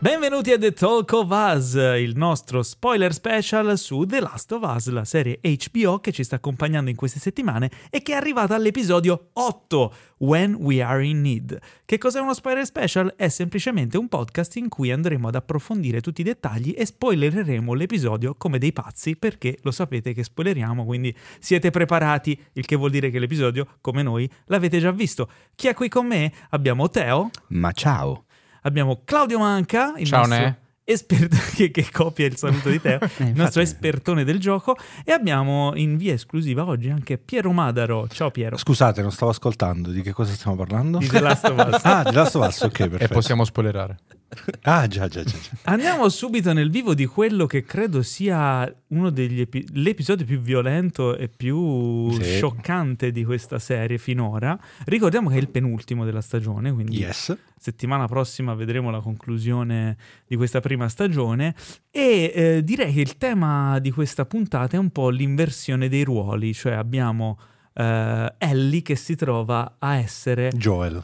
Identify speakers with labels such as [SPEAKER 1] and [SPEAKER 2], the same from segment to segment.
[SPEAKER 1] Benvenuti a The Talk of Us, il nostro spoiler special su The Last of Us, la serie HBO che ci sta accompagnando in queste settimane e che è arrivata all'episodio 8, When We Are in Need. Che cos'è uno spoiler special? È semplicemente un podcast in cui andremo ad approfondire tutti i dettagli e spoilereremo l'episodio come dei pazzi perché lo sapete che spoileriamo, quindi siete preparati, il che vuol dire che l'episodio, come noi, l'avete già visto. Chi è qui con me? Abbiamo Teo.
[SPEAKER 2] Ma ciao.
[SPEAKER 1] Abbiamo Claudio Manca, il
[SPEAKER 3] Ciao,
[SPEAKER 1] nostro
[SPEAKER 3] Ne.
[SPEAKER 1] esperto che, che copia il saluto di Teo, il
[SPEAKER 2] infatti.
[SPEAKER 1] nostro espertone del gioco. E abbiamo in via esclusiva oggi anche Piero Madaro. Ciao Piero.
[SPEAKER 4] Scusate, non stavo ascoltando. Di che cosa stiamo parlando?
[SPEAKER 1] Di The Last of Us.
[SPEAKER 4] Ah, di Last of Us, ok, perfetto.
[SPEAKER 3] E possiamo spoilerare.
[SPEAKER 4] Ah, già, già, già. già.
[SPEAKER 1] Andiamo subito nel vivo di quello che credo sia uno degli epi- l'episodio più violento e più
[SPEAKER 4] Sì.
[SPEAKER 1] scioccante di questa serie finora. Ricordiamo che è il penultimo della stagione, quindi
[SPEAKER 4] Yes.
[SPEAKER 1] settimana prossima vedremo la conclusione di questa prima stagione e eh, direi che il tema di questa puntata è un po' l'inversione dei ruoli, cioè abbiamo eh, Ellie che si trova a essere
[SPEAKER 4] Joel.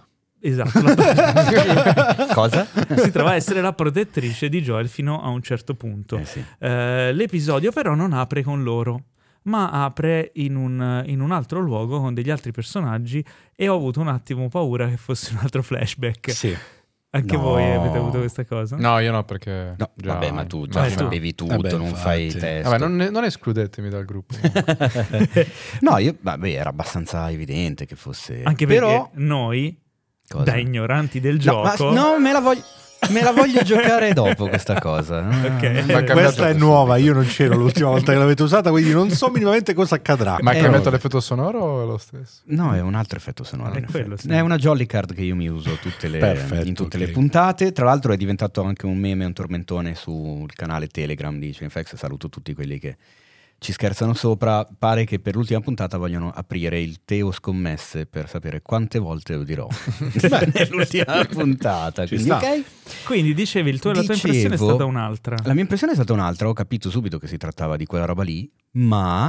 [SPEAKER 1] Esatto, la-
[SPEAKER 2] Cosa?
[SPEAKER 1] si trova a essere la protettrice di Joel fino a un certo punto.
[SPEAKER 2] Eh sì.
[SPEAKER 1] Eh, l'episodio però non apre con loro, ma apre in un, in un altro luogo con degli altri personaggi e ho avuto un attimo paura che fosse un altro flashback.
[SPEAKER 4] Sì.
[SPEAKER 1] Anche
[SPEAKER 2] No.
[SPEAKER 1] voi avete avuto questa cosa?
[SPEAKER 3] No, io no, perché.
[SPEAKER 2] No,
[SPEAKER 3] già-
[SPEAKER 2] vabbè, ma tu già sapevi tutto,
[SPEAKER 4] Eh beh,
[SPEAKER 2] non fai
[SPEAKER 4] infatti.
[SPEAKER 2] test.
[SPEAKER 3] Vabbè, non, non escludetemi dal gruppo.
[SPEAKER 2] No, io, vabbè, era abbastanza evidente che fosse...
[SPEAKER 1] Anche perché
[SPEAKER 2] Però...
[SPEAKER 1] noi,
[SPEAKER 2] Cosa?
[SPEAKER 1] da ignoranti del
[SPEAKER 2] No, ma-
[SPEAKER 1] gioco...
[SPEAKER 2] no, me la voglio... Me la voglio giocare dopo questa cosa.
[SPEAKER 1] Ok.
[SPEAKER 3] Ma
[SPEAKER 1] Eh,
[SPEAKER 3] cambiato
[SPEAKER 4] Questa è nuova, io non c'ero l'ultima volta che l'avete usata, quindi non so minimamente cosa accadrà.
[SPEAKER 3] Ma hai
[SPEAKER 2] Eh,
[SPEAKER 3] cambiato
[SPEAKER 4] vabbè.
[SPEAKER 3] l'effetto sonoro o è lo stesso?
[SPEAKER 2] No, è un altro effetto sonoro.
[SPEAKER 1] È quello, sì.
[SPEAKER 2] È una jolly card che io mi uso tutte le-
[SPEAKER 4] Perfetto,
[SPEAKER 2] in tutte
[SPEAKER 4] ok.
[SPEAKER 2] le puntate. Tra l'altro è diventato anche un meme, un tormentone sul canale Telegram di Cinefx. Saluto tutti quelli che ci scherzano sopra. Pare che per l'ultima puntata vogliono aprire il Teo Scommesse per sapere quante volte lo dirò nell'ultima puntata. Quindi,
[SPEAKER 4] sta.
[SPEAKER 2] ok.
[SPEAKER 1] Quindi dicevi, il tuo, la tua
[SPEAKER 2] Dicevo-
[SPEAKER 1] impressione è stata un'altra.
[SPEAKER 2] La mia impressione è stata un'altra, ho capito subito che si trattava di quella roba lì, ma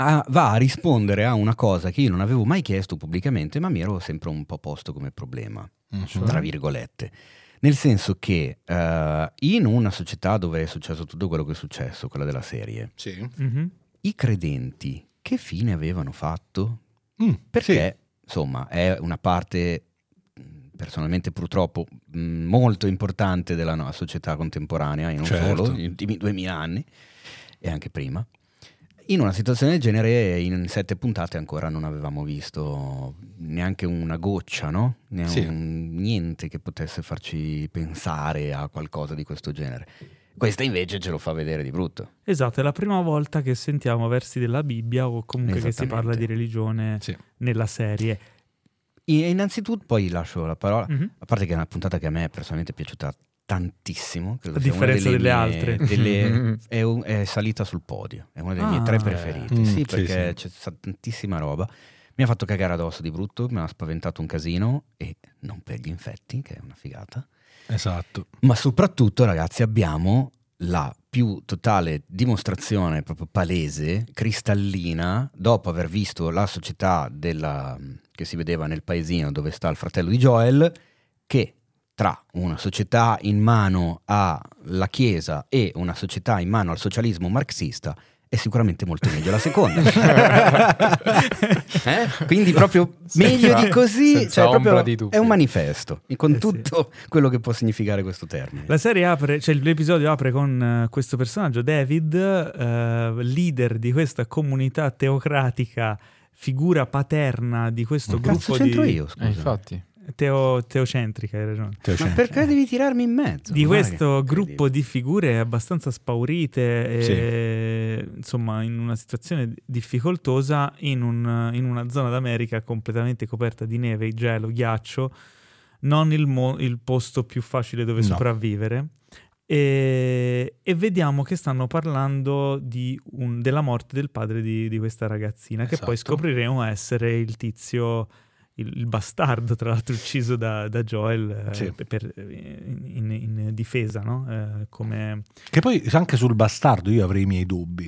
[SPEAKER 2] a- va a rispondere a una cosa che io non avevo mai chiesto pubblicamente, ma mi ero sempre un po' posto come problema,
[SPEAKER 4] Mhm.
[SPEAKER 2] tra virgolette. Nel senso che eh, in una società dove è successo tutto quello che è successo, quella della serie,
[SPEAKER 4] Sì.
[SPEAKER 1] Mhm.
[SPEAKER 2] i credenti che fine avevano fatto?
[SPEAKER 4] Mm,
[SPEAKER 2] Perché, insomma, è una parte mh, personalmente purtroppo mh, molto importante della no- società contemporanea, e non
[SPEAKER 4] Certo.
[SPEAKER 2] solo, negli ultimi 2000 anni e anche prima. In una situazione del genere, in sette puntate ancora non avevamo visto neanche una goccia, no? Ne-
[SPEAKER 4] Sì.
[SPEAKER 2] un- niente che potesse farci pensare a qualcosa di questo genere. Questa invece ce lo fa vedere di brutto.
[SPEAKER 1] Esatto, è la prima volta che sentiamo versi della Bibbia o comunque che si parla di religione
[SPEAKER 4] Sì.
[SPEAKER 1] nella serie.
[SPEAKER 2] E innanzitutto, poi lascio la parola,
[SPEAKER 1] Mhm.
[SPEAKER 2] A parte che è una puntata che a me personalmente è piaciuta tantissimo.
[SPEAKER 1] A differenza delle
[SPEAKER 2] mie-
[SPEAKER 1] altre.
[SPEAKER 2] delle- è, un- è salita sul podio, è una delle mie
[SPEAKER 1] Ah.
[SPEAKER 2] tre preferite.
[SPEAKER 4] Mm,
[SPEAKER 2] sì,
[SPEAKER 4] sì,
[SPEAKER 2] perché
[SPEAKER 4] sì.
[SPEAKER 2] c'è tantissima roba. Mi ha fatto cagare addosso di brutto, mi ha spaventato un casino e non per gli infetti, che è una figata.
[SPEAKER 4] Esatto.
[SPEAKER 2] Ma soprattutto, ragazzi, abbiamo la più totale dimostrazione proprio palese, cristallina, dopo aver visto la società della- che si vedeva nel paesino dove sta il fratello di Joel, che tra una società in mano alla Chiesa e una società in mano al socialismo marxista è sicuramente molto meglio la seconda. Eh? Quindi proprio meglio di così, cioè proprio
[SPEAKER 3] di
[SPEAKER 2] è un manifesto, con
[SPEAKER 1] Eh sì.
[SPEAKER 2] tutto quello che può significare questo termine.
[SPEAKER 1] La serie apre, cioè l'episodio apre con eh, questo personaggio, David, eh, leader di questa comunità teocratica, figura paterna di questo
[SPEAKER 2] Cazzo
[SPEAKER 1] gruppo
[SPEAKER 2] c'entro
[SPEAKER 1] di...
[SPEAKER 2] io, scusa.
[SPEAKER 3] Eh, infatti.
[SPEAKER 1] Teo- teocentrica, hai ragione.
[SPEAKER 4] Te lo
[SPEAKER 2] Ma perché devi tirarmi in mezzo?
[SPEAKER 1] Di
[SPEAKER 2] Ma
[SPEAKER 1] questo
[SPEAKER 2] che-
[SPEAKER 1] gruppo di figure abbastanza spaurite e insomma in una situazione difficoltosa in, un- in una zona d'America completamente coperta di neve, gelo, ghiaccio, non il, mo- il posto più facile dove
[SPEAKER 4] No.
[SPEAKER 1] sopravvivere. E, e vediamo che stanno parlando di un- della morte del padre di, di questa ragazzina, che poi
[SPEAKER 4] Esatto.
[SPEAKER 1] scopriremo essere il tizio, il, bastardo, tra l'altro ucciso da, da Joel eh,
[SPEAKER 4] Sì.
[SPEAKER 1] per- in, in difesa, no? Eh, come...
[SPEAKER 4] Che poi anche sul bastardo io avrei i miei dubbi.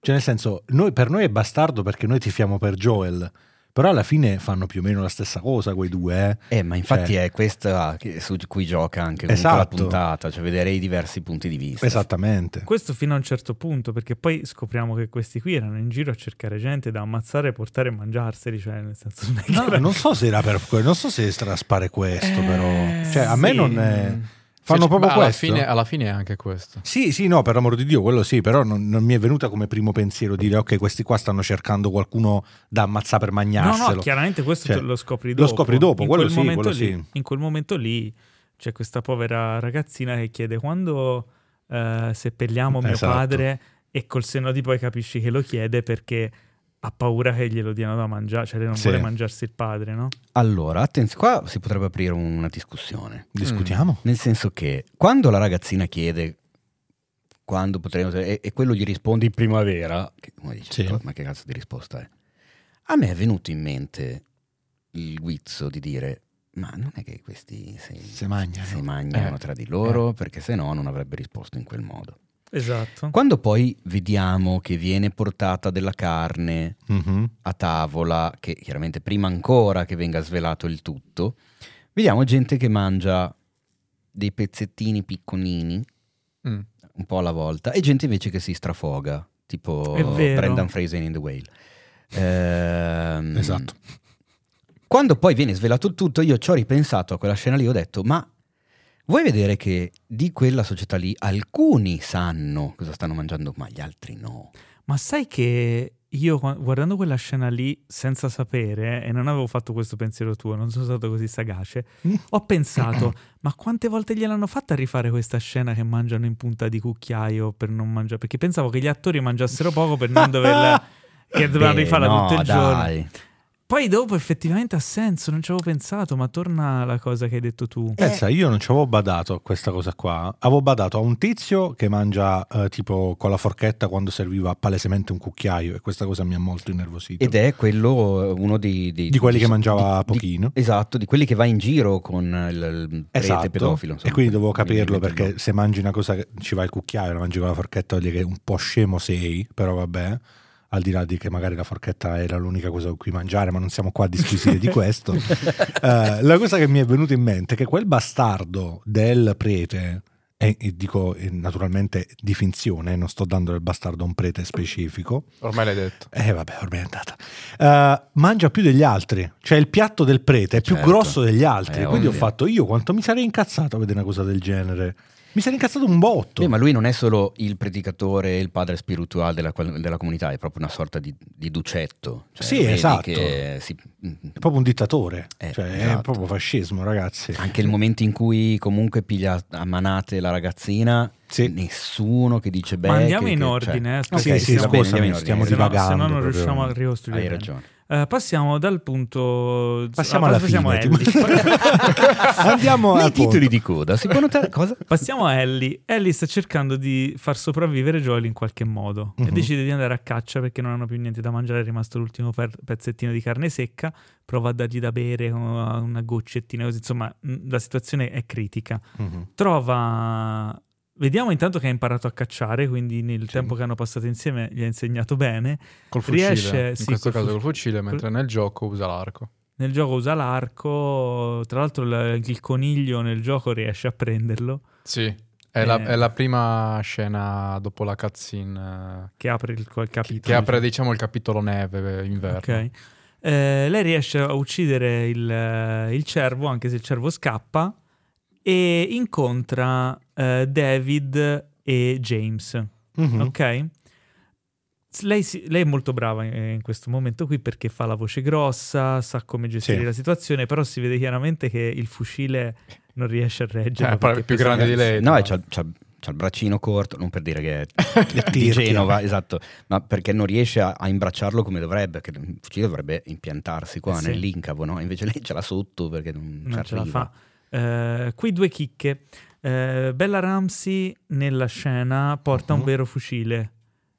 [SPEAKER 4] Cioè, nel senso, noi- per noi è bastardo perché noi tifiamo per Joel. Però alla fine fanno più o meno la stessa cosa quei due, eh.
[SPEAKER 2] Eh, ma infatti
[SPEAKER 4] Cioè-
[SPEAKER 2] è questa che- su cui gioca anche comunque
[SPEAKER 4] Esatto.
[SPEAKER 2] la puntata, cioè vedere i diversi punti di vista.
[SPEAKER 4] Esattamente.
[SPEAKER 1] Questo fino a un certo punto, perché poi scopriamo che questi qui erano in giro a cercare gente da ammazzare, portare e mangiarseli, cioè nel senso non
[SPEAKER 4] No,
[SPEAKER 1] era-
[SPEAKER 4] non so se era per quello, non so se traspare questo,
[SPEAKER 1] Eh,
[SPEAKER 4] però. Cioè, a me
[SPEAKER 1] sì.
[SPEAKER 4] non è... Fanno
[SPEAKER 3] Sì,
[SPEAKER 4] proprio
[SPEAKER 3] beh, alla
[SPEAKER 4] questo.
[SPEAKER 3] fine, alla fine è anche questo.
[SPEAKER 4] Sì, sì, no, per l'amor di Dio, quello sì, però non, non mi è venuta come primo pensiero dire ok, questi qua stanno cercando qualcuno da ammazzare per
[SPEAKER 1] No,
[SPEAKER 4] magnarselo.
[SPEAKER 1] no, chiaramente questo
[SPEAKER 4] Cioè,
[SPEAKER 1] lo scopri
[SPEAKER 4] lo
[SPEAKER 1] dopo.
[SPEAKER 4] scopri dopo,
[SPEAKER 1] in
[SPEAKER 4] quello
[SPEAKER 1] quel
[SPEAKER 4] sì,
[SPEAKER 1] momento
[SPEAKER 4] quello
[SPEAKER 1] lì,
[SPEAKER 4] sì.
[SPEAKER 1] In quel momento lì c'è questa povera ragazzina che chiede quando eh, seppelliamo mio
[SPEAKER 4] Esatto.
[SPEAKER 1] padre e col senno di poi capisci che lo chiede perché ha paura che glielo diano da mangiare, cioè non
[SPEAKER 4] Sì.
[SPEAKER 1] vuole mangiarsi il padre, no?
[SPEAKER 2] Allora, attenzione, qua si potrebbe aprire una discussione.
[SPEAKER 4] Discutiamo?
[SPEAKER 2] Nel senso che quando la ragazzina chiede quando potremo e, e quello gli risponde in primavera, che uno dice,
[SPEAKER 4] Sì.
[SPEAKER 2] "Co- ma che cazzo di risposta è? A me è venuto in mente il guizzo di dire, ma non è che questi si,
[SPEAKER 4] Se mangiano.
[SPEAKER 2] si mangiano
[SPEAKER 3] Eh.
[SPEAKER 2] tra di loro, perché se no non avrebbe risposto in quel modo.
[SPEAKER 1] Esatto.
[SPEAKER 2] Quando poi vediamo che viene portata della carne
[SPEAKER 4] Mhm.
[SPEAKER 2] a tavola, che chiaramente prima ancora che venga svelato il tutto, vediamo gente che mangia dei pezzettini piccolini,
[SPEAKER 3] Mm.
[SPEAKER 2] un po' alla volta, e gente invece che si strafoga, tipo. Brendan Fraser in The Whale. Ehm,
[SPEAKER 4] Esatto.
[SPEAKER 2] Quando poi viene svelato il tutto, io ci ho ripensato a quella scena lì, ho detto, ma vuoi vedere che di quella società lì alcuni sanno cosa stanno mangiando, ma gli altri no?
[SPEAKER 1] Ma sai che io guardando quella scena lì senza sapere, e non avevo fatto questo pensiero tuo, non sono stato così sagace, ho pensato, ma quante volte gliel'hanno fatta rifare questa scena che mangiano in punta di cucchiaio per non mangiare? Perché pensavo che gli attori mangiassero poco per non doverla... che dovevano rifarla
[SPEAKER 2] no,
[SPEAKER 1] tutto il giorno. Poi dopo effettivamente ha senso, non ci avevo pensato, ma torna alla cosa che hai detto tu.
[SPEAKER 4] Pensa, io non ci avevo badato a questa cosa qua. Avevo badato a un tizio che mangia eh, tipo con la forchetta quando serviva palesemente un cucchiaio e questa cosa mi ha molto innervosito.
[SPEAKER 2] Ed è quello, eh, uno di...
[SPEAKER 4] Di quelli che mangiava
[SPEAKER 2] di-
[SPEAKER 4] pochino.
[SPEAKER 2] esatto, di quelli che va in giro con il, il prete
[SPEAKER 4] Esatto,
[SPEAKER 2] pedofilo. insomma.
[SPEAKER 4] e quindi dovevo capirlo perché se mangi una cosa che ci va il cucchiaio, la mangi con la forchetta, vuol dire che un po' scemo sei, però vabbè, al di là di che magari la forchetta era l'unica cosa con cui mangiare, ma non siamo qua a disquisire di questo. Eh, la cosa che mi è venuta in mente è che quel bastardo del prete, e, e dico eh, naturalmente di finzione, non sto dando del bastardo a un prete specifico,
[SPEAKER 3] Ormai l'hai detto.
[SPEAKER 4] eh vabbè, ormai è andata. Eh, mangia più degli altri. Cioè il piatto del prete è più
[SPEAKER 2] Certo.
[SPEAKER 4] grosso degli altri.
[SPEAKER 2] Eh,
[SPEAKER 4] Quindi ho
[SPEAKER 2] ovvio.
[SPEAKER 4] fatto io quanto mi sarei incazzato a vedere una cosa del genere. Mi sarei incazzato un botto.
[SPEAKER 2] Beh, ma lui non è solo il predicatore, il padre spirituale della, della comunità, è proprio una sorta di, di ducetto. Cioè,
[SPEAKER 4] Sì, esatto.
[SPEAKER 2] che si-
[SPEAKER 4] È proprio un dittatore.
[SPEAKER 2] Eh,
[SPEAKER 4] cioè, è
[SPEAKER 2] esatto.
[SPEAKER 4] proprio fascismo, ragazzi.
[SPEAKER 2] Anche il momento in cui comunque piglia a manate la ragazzina,
[SPEAKER 4] Sì.
[SPEAKER 2] nessuno che dice beh.
[SPEAKER 1] Ma andiamo
[SPEAKER 2] che-
[SPEAKER 1] in ordine,
[SPEAKER 2] cioè-
[SPEAKER 1] eh,
[SPEAKER 4] Sì, sì,
[SPEAKER 2] bene,
[SPEAKER 4] stiamo
[SPEAKER 1] se no,
[SPEAKER 4] divagando.
[SPEAKER 1] se no non
[SPEAKER 4] proprio.
[SPEAKER 1] riusciamo a ricostruire.
[SPEAKER 2] Hai
[SPEAKER 1] bene.
[SPEAKER 2] ragione.
[SPEAKER 1] Eh, passiamo dal punto.
[SPEAKER 4] Passiamo
[SPEAKER 1] ah,
[SPEAKER 4] alla
[SPEAKER 1] passiamo a
[SPEAKER 4] fine.
[SPEAKER 1] Ellie.
[SPEAKER 4] tipo. Andiamo al
[SPEAKER 2] titoli di coda si può notare cosa?
[SPEAKER 1] Passiamo a Ellie. Ellie sta cercando di far sopravvivere Joel in qualche modo e
[SPEAKER 4] Mhm.
[SPEAKER 1] decide di andare a caccia perché non hanno più niente da mangiare. È rimasto l'ultimo per- pezzettino di carne secca. Prova a dargli da bere una una goccettina così. Insomma, la situazione è critica.
[SPEAKER 4] Mhm.
[SPEAKER 1] Trova. Vediamo intanto che ha imparato a cacciare, quindi nel tempo che hanno passato insieme gli ha insegnato bene.
[SPEAKER 3] Col fucile.
[SPEAKER 1] Riesce-
[SPEAKER 3] in
[SPEAKER 1] sì,
[SPEAKER 3] questo
[SPEAKER 1] col
[SPEAKER 3] caso col fucile, mentre nel gioco usa l'arco.
[SPEAKER 1] Nel gioco usa l'arco, tra l'altro il, coniglio nel gioco riesce a prenderlo,
[SPEAKER 3] Sì. È, la,
[SPEAKER 1] Eh.
[SPEAKER 3] è la prima scena dopo la cutscene eh,
[SPEAKER 1] che apre il, il
[SPEAKER 3] che,
[SPEAKER 1] capitolo.
[SPEAKER 3] che apre diciamo il capitolo neve inverno.
[SPEAKER 1] Ok. Eh, lei riesce a uccidere il, il cervo, anche se il cervo scappa, e incontra eh, David e James.
[SPEAKER 4] Mhm.
[SPEAKER 1] Ok? Lei, si- lei è molto brava in, in questo momento qui perché fa la voce grossa, sa come gestire
[SPEAKER 4] Sì.
[SPEAKER 1] la situazione, però si vede chiaramente che il fucile non riesce a reggere.
[SPEAKER 3] Cioè, proprio più grande di lei.
[SPEAKER 2] No,
[SPEAKER 3] tra
[SPEAKER 2] c'ha, c'ha- c'ha il braccino corto, non per dire che è di. Genova, esatto, ma perché non riesce a, a imbracciarlo come dovrebbe, che il fucile dovrebbe impiantarsi qua
[SPEAKER 1] Eh sì.
[SPEAKER 2] nell'incavo, no? Invece lei ce l'ha sotto perché non,
[SPEAKER 1] non ce la fa. Eh, qui due chicche. Eh, Bella Ramsey nella scena porta un
[SPEAKER 4] Mhm.
[SPEAKER 1] vero fucile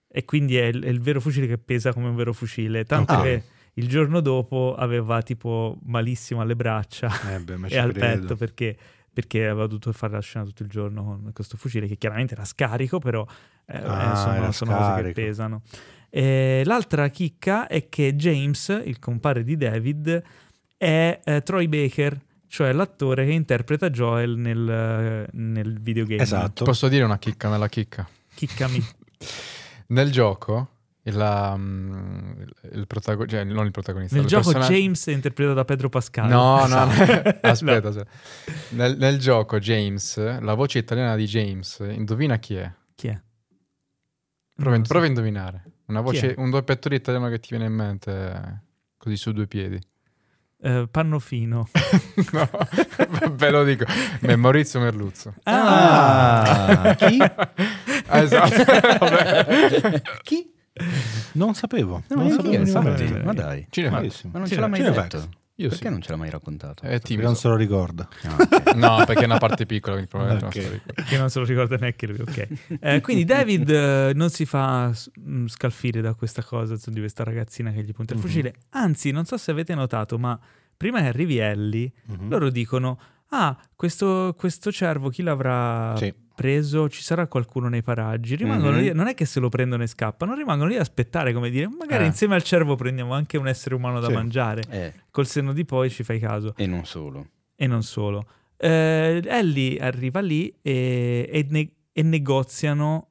[SPEAKER 1] e quindi è il, è il vero fucile che pesa come un vero fucile. Tanto
[SPEAKER 4] Ok.
[SPEAKER 1] che il giorno dopo aveva tipo malissimo alle braccia
[SPEAKER 4] Eh beh,
[SPEAKER 1] e al
[SPEAKER 4] credo.
[SPEAKER 1] petto perché, perché aveva dovuto fare la scena tutto il giorno con questo fucile che chiaramente era scarico, però eh,
[SPEAKER 4] Ah,
[SPEAKER 1] eh, sono, sono cose che pesano. Eh, l'altra chicca è che James, il compare di David, è eh, Troy Baker, cioè l'attore che interpreta Joel nel, nel videogame.
[SPEAKER 4] Esatto.
[SPEAKER 3] Posso dire una chicca nella chicca?
[SPEAKER 1] Chiccami.
[SPEAKER 3] Nel gioco, il, um, il protagonista, cioè non il protagonista.
[SPEAKER 1] Nel gioco
[SPEAKER 3] personaggio-
[SPEAKER 1] James è interpretato da Pedro Pascal.
[SPEAKER 3] No, no, no. Aspetta, aspetta. Nel, nel gioco James, la voce italiana di James, indovina chi è?
[SPEAKER 1] Chi è?
[SPEAKER 3] Prova,
[SPEAKER 1] so.
[SPEAKER 3] prova a indovinare. Voce, un doppiatore italiano che ti viene in mente eh, così su due piedi.
[SPEAKER 1] Eh, Pannofino.
[SPEAKER 3] no, ve lo dico. Beh, Maurizio Merluzzo.
[SPEAKER 2] Ah, chi?
[SPEAKER 3] Ah, esatto. Vabbè.
[SPEAKER 2] Chi?
[SPEAKER 4] Non sapevo.
[SPEAKER 2] No,
[SPEAKER 4] non sapevo
[SPEAKER 2] infatti, ma dai.
[SPEAKER 3] Cinema.
[SPEAKER 4] Bravissimo.
[SPEAKER 2] Ma non ce
[SPEAKER 1] Sì,
[SPEAKER 2] l'ha mai
[SPEAKER 4] Cinefax.
[SPEAKER 2] detto?
[SPEAKER 3] Io
[SPEAKER 2] Perché
[SPEAKER 3] sì.
[SPEAKER 2] non ce l'ha mai raccontato?
[SPEAKER 3] È
[SPEAKER 4] Perché
[SPEAKER 3] timido.
[SPEAKER 4] non se lo ricorda.
[SPEAKER 2] Ah, ok.
[SPEAKER 3] No, perché è una parte piccola, quindi probabilmente
[SPEAKER 4] Ok.
[SPEAKER 3] non so di-
[SPEAKER 1] che non se lo ricorda neanche lui, ok. Eh, quindi David eh, non si fa mh, scalfire da questa cosa di questa ragazzina che gli punta il
[SPEAKER 4] Mhm.
[SPEAKER 1] fucile. Anzi, non so se avete notato, ma prima che arrivi Ellie,
[SPEAKER 4] Mhm.
[SPEAKER 1] loro dicono: Ah, questo, questo cervo chi l'avrà
[SPEAKER 4] Sì.
[SPEAKER 1] Preso? Ci sarà qualcuno nei paraggi? Rimangono
[SPEAKER 2] Mhm.
[SPEAKER 1] lì, non è che se lo prendono e scappano, rimangono lì ad aspettare, come dire, magari
[SPEAKER 2] Eh.
[SPEAKER 1] insieme al cervo prendiamo anche un essere umano da
[SPEAKER 4] Sì.
[SPEAKER 1] mangiare.
[SPEAKER 2] Eh,
[SPEAKER 1] Col senno di poi ci fai caso.
[SPEAKER 2] e non solo.
[SPEAKER 1] E non solo. Eh, Ellie arriva lì e, e ne- e negoziano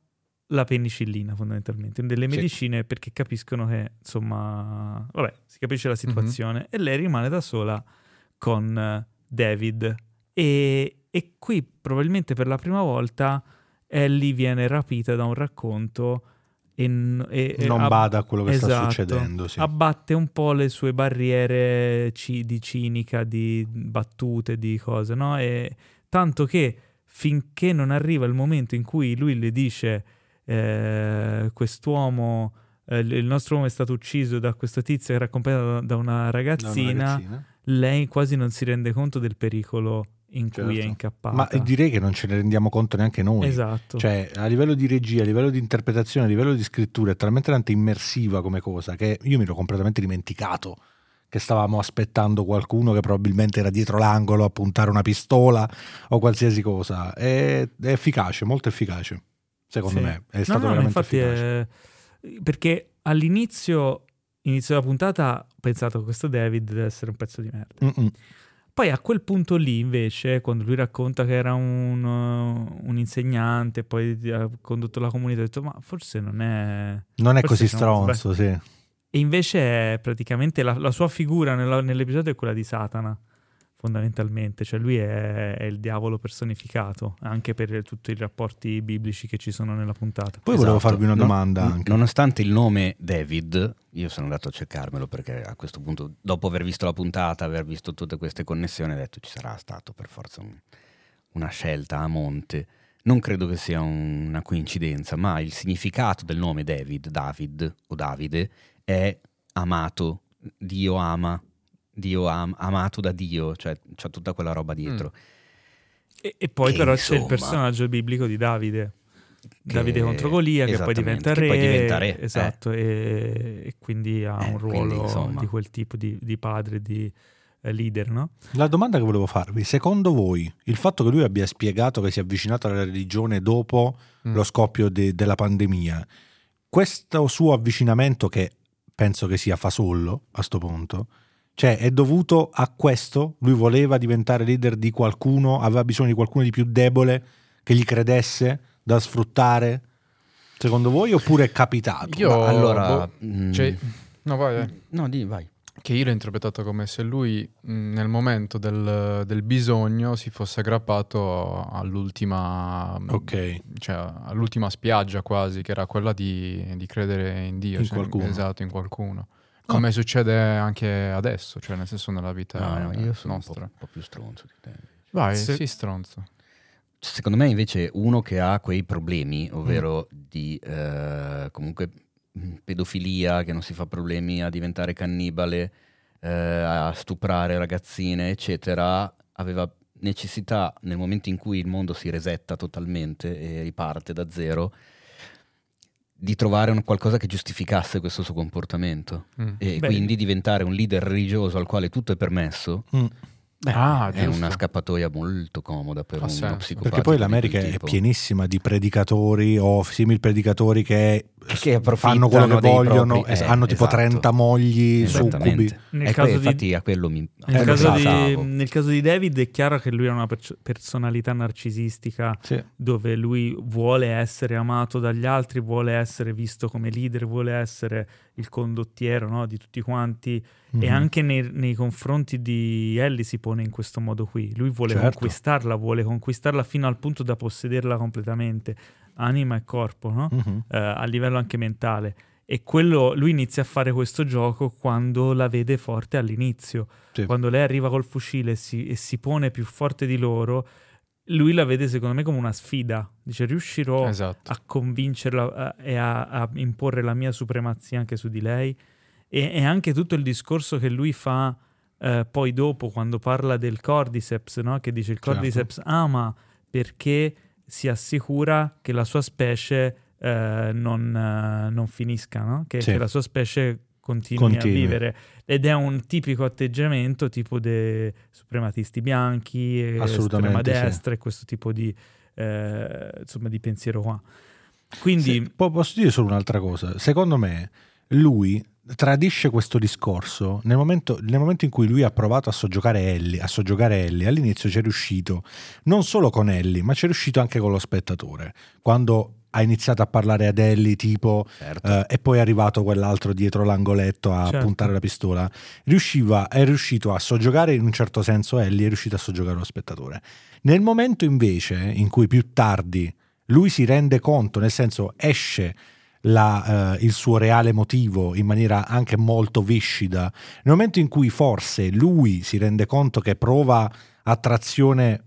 [SPEAKER 1] la penicillina fondamentalmente, delle
[SPEAKER 2] Sì.
[SPEAKER 1] medicine perché capiscono che insomma, vabbè, si capisce la situazione e lei rimane da sola con eh, David e, e qui probabilmente per la prima volta Ellie viene rapita da un racconto e, e- e
[SPEAKER 4] Non
[SPEAKER 1] ab-
[SPEAKER 4] bada a quello che sta
[SPEAKER 1] Esatto.
[SPEAKER 4] succedendo. Sì.
[SPEAKER 1] abbatte un po' le sue barriere ci- di cinica, di battute, di cose, no? E tanto che finché non arriva il momento in cui lui le dice eh, quest'uomo, eh, il nostro uomo è stato ucciso da questo tizio che era accompagnato da- una
[SPEAKER 4] Da una
[SPEAKER 1] ragazzina,
[SPEAKER 4] ragazzina.
[SPEAKER 1] lei quasi non si rende conto del pericolo in cui
[SPEAKER 4] Certo.
[SPEAKER 1] è incappata.
[SPEAKER 4] Ma direi che non ce ne rendiamo conto neanche noi.
[SPEAKER 1] Esatto.
[SPEAKER 4] Cioè, a livello di regia, a livello di interpretazione, a livello di scrittura, è talmente tanto immersiva come cosa che io mi ero completamente dimenticato che stavamo aspettando qualcuno che probabilmente era dietro l'angolo a puntare una pistola o qualsiasi cosa. È, è efficace, molto efficace. Secondo
[SPEAKER 1] Sì.
[SPEAKER 4] me è
[SPEAKER 1] No,
[SPEAKER 4] stato
[SPEAKER 1] no,
[SPEAKER 4] veramente
[SPEAKER 1] infatti
[SPEAKER 4] efficace.
[SPEAKER 1] è- perché all'inizio inizio della puntata ho pensato che questo David deve essere un pezzo di merda.
[SPEAKER 4] Mm-mm.
[SPEAKER 1] Poi a quel punto lì, invece, quando lui racconta che era un, uh, un insegnante, poi ha condotto la comunità, ho detto, ma forse non è...
[SPEAKER 4] Non è così stronzo, sì.
[SPEAKER 1] E invece è praticamente la, la sua figura nella- nell'episodio è quella di Satana, fondamentalmente. Cioè lui è, è il diavolo personificato, anche per tutti i rapporti biblici che ci sono nella puntata.
[SPEAKER 4] Poi volevo
[SPEAKER 2] Esatto.
[SPEAKER 4] farvi una domanda anche.
[SPEAKER 2] Nonostante il nome David, io sono andato a cercarmelo perché a questo punto, dopo aver visto la puntata, aver visto tutte queste connessioni, ho detto ci sarà stato per forza un- una scelta a monte. Non credo che sia un- una coincidenza, ma il significato del nome David, David o Davide, è amato, Dio ama, Dio am- amato da Dio, cioè c'è tutta quella roba dietro.
[SPEAKER 1] E, e poi
[SPEAKER 2] Che
[SPEAKER 1] però c'è il
[SPEAKER 2] insomma-
[SPEAKER 1] personaggio biblico di Davide.
[SPEAKER 2] Che-
[SPEAKER 1] Davide contro Golia, che poi diventa re.
[SPEAKER 2] poi diventa re, eh.
[SPEAKER 1] Esatto, e, e quindi ha
[SPEAKER 2] Eh,
[SPEAKER 1] un
[SPEAKER 2] quindi,
[SPEAKER 1] ruolo
[SPEAKER 2] insomma.
[SPEAKER 1] di quel tipo di, di padre, di eh, leader, no?
[SPEAKER 4] La domanda che volevo farvi, secondo voi il fatto che lui abbia spiegato che si è avvicinato alla religione dopo
[SPEAKER 3] Mm.
[SPEAKER 4] lo scoppio de- della pandemia, questo suo avvicinamento che penso che sia fasollo a sto punto, cioè è dovuto a questo? Lui voleva diventare leader di qualcuno, aveva bisogno di qualcuno di più debole che gli credesse da sfruttare? Secondo voi oppure è capitato?
[SPEAKER 3] Io-
[SPEAKER 2] Ma allora...
[SPEAKER 3] boh,
[SPEAKER 2] mm,
[SPEAKER 3] Cioè, no, vai, vai.
[SPEAKER 2] no, di, vai.
[SPEAKER 3] Che io l'ho interpretato come se lui mh, nel momento del, del bisogno si fosse aggrappato all'ultima, mh,
[SPEAKER 4] Ok.
[SPEAKER 3] cioè, all'ultima spiaggia quasi, che era quella di, di credere in Dio.
[SPEAKER 4] In
[SPEAKER 3] cioè,
[SPEAKER 4] qualcuno.
[SPEAKER 3] Esatto, in qualcuno. Come succede anche adesso, cioè nel senso nella vita
[SPEAKER 2] No, no, io sono un po',
[SPEAKER 3] nostra.
[SPEAKER 2] un po' più stronzo di te.
[SPEAKER 3] Vai,
[SPEAKER 1] Se-
[SPEAKER 3] sì, stronzo.
[SPEAKER 2] Secondo me invece uno che ha quei problemi, ovvero
[SPEAKER 3] Mm.
[SPEAKER 2] di eh, comunque mh, pedofilia, che non si fa problemi a diventare cannibale, eh, a stuprare ragazzine, eccetera, aveva necessità nel momento in cui il mondo si resetta totalmente e riparte da zero, di trovare un qualcosa che giustificasse questo suo comportamento
[SPEAKER 3] Mm.
[SPEAKER 2] e
[SPEAKER 1] Beh,
[SPEAKER 2] quindi diventare un leader religioso al quale tutto è permesso.
[SPEAKER 4] Mm.
[SPEAKER 2] beh,
[SPEAKER 3] Ah,
[SPEAKER 2] è
[SPEAKER 3] giusto.
[SPEAKER 2] una scappatoia molto comoda per
[SPEAKER 3] Ha
[SPEAKER 2] uno
[SPEAKER 3] senso.
[SPEAKER 2] psicopatico
[SPEAKER 4] Perché poi l'America è pienissima di predicatori o simil predicatori che
[SPEAKER 2] Che
[SPEAKER 4] fanno quello che vogliono,
[SPEAKER 2] propri- eh,
[SPEAKER 4] hanno tipo
[SPEAKER 2] esatto.
[SPEAKER 4] 30 mogli succubi.
[SPEAKER 1] Nel
[SPEAKER 2] E
[SPEAKER 1] caso
[SPEAKER 2] que-
[SPEAKER 1] di-
[SPEAKER 2] infatti a quello mi
[SPEAKER 1] Nel,
[SPEAKER 2] eh,
[SPEAKER 1] caso di, nel caso di David è chiaro che lui ha una personalità narcisistica
[SPEAKER 4] Sì.
[SPEAKER 1] dove lui vuole essere amato dagli altri, vuole essere visto come leader, vuole essere il condottiero no, di tutti quanti e
[SPEAKER 4] Mhm.
[SPEAKER 1] anche nei, nei confronti di Ellie si pone in questo modo qui. Lui vuole
[SPEAKER 4] Certo.
[SPEAKER 1] conquistarla, vuole conquistarla fino al punto da possederla completamente, anima e corpo, no?
[SPEAKER 4] Mhm.
[SPEAKER 1] Eh, a livello anche mentale. E quello, lui inizia a fare questo gioco quando la vede forte all'inizio.
[SPEAKER 4] Sì.
[SPEAKER 1] Quando lei arriva col fucile e si, e si pone più forte di loro, lui la vede secondo me come una sfida. Dice riuscirò
[SPEAKER 3] Esatto.
[SPEAKER 1] a convincerla e a, a imporre la mia supremazia anche su di lei. E, e anche tutto il discorso che lui fa eh, poi dopo quando parla del Cordyceps, no? che dice il
[SPEAKER 4] Certo.
[SPEAKER 1] Cordyceps ama perché si assicura che la sua specie eh, non, eh, non finisca, no? che,
[SPEAKER 4] Sì.
[SPEAKER 1] che la sua specie continui,
[SPEAKER 4] Continui.
[SPEAKER 1] a vivere. Ed è un tipico atteggiamento tipo dei suprematisti bianchi, estrema
[SPEAKER 4] Assolutamente, sì.
[SPEAKER 1] destra e questo tipo di, eh, insomma, di pensiero qua. Quindi,
[SPEAKER 4] Se- po- posso dire solo un'altra cosa? Secondo me lui tradisce questo discorso nel momento, nel momento in cui lui ha provato a soggiogare Ellie, a soggiogare Ellie, all'inizio ci è riuscito non solo con Ellie, ma ci è riuscito anche con lo spettatore. Quando ha iniziato a parlare ad Ellie tipo
[SPEAKER 2] Certo.
[SPEAKER 4] eh, e poi è arrivato quell'altro dietro l'angoletto a
[SPEAKER 1] Certo.
[SPEAKER 4] puntare la pistola, riusciva, è riuscito a soggiogare in un certo senso Ellie, è riuscito a soggiogare lo spettatore. Nel momento invece in cui più tardi lui si rende conto, nel senso esce la, eh, il suo reale motivo in maniera anche molto viscida, nel momento in cui forse lui si rende conto che prova attrazione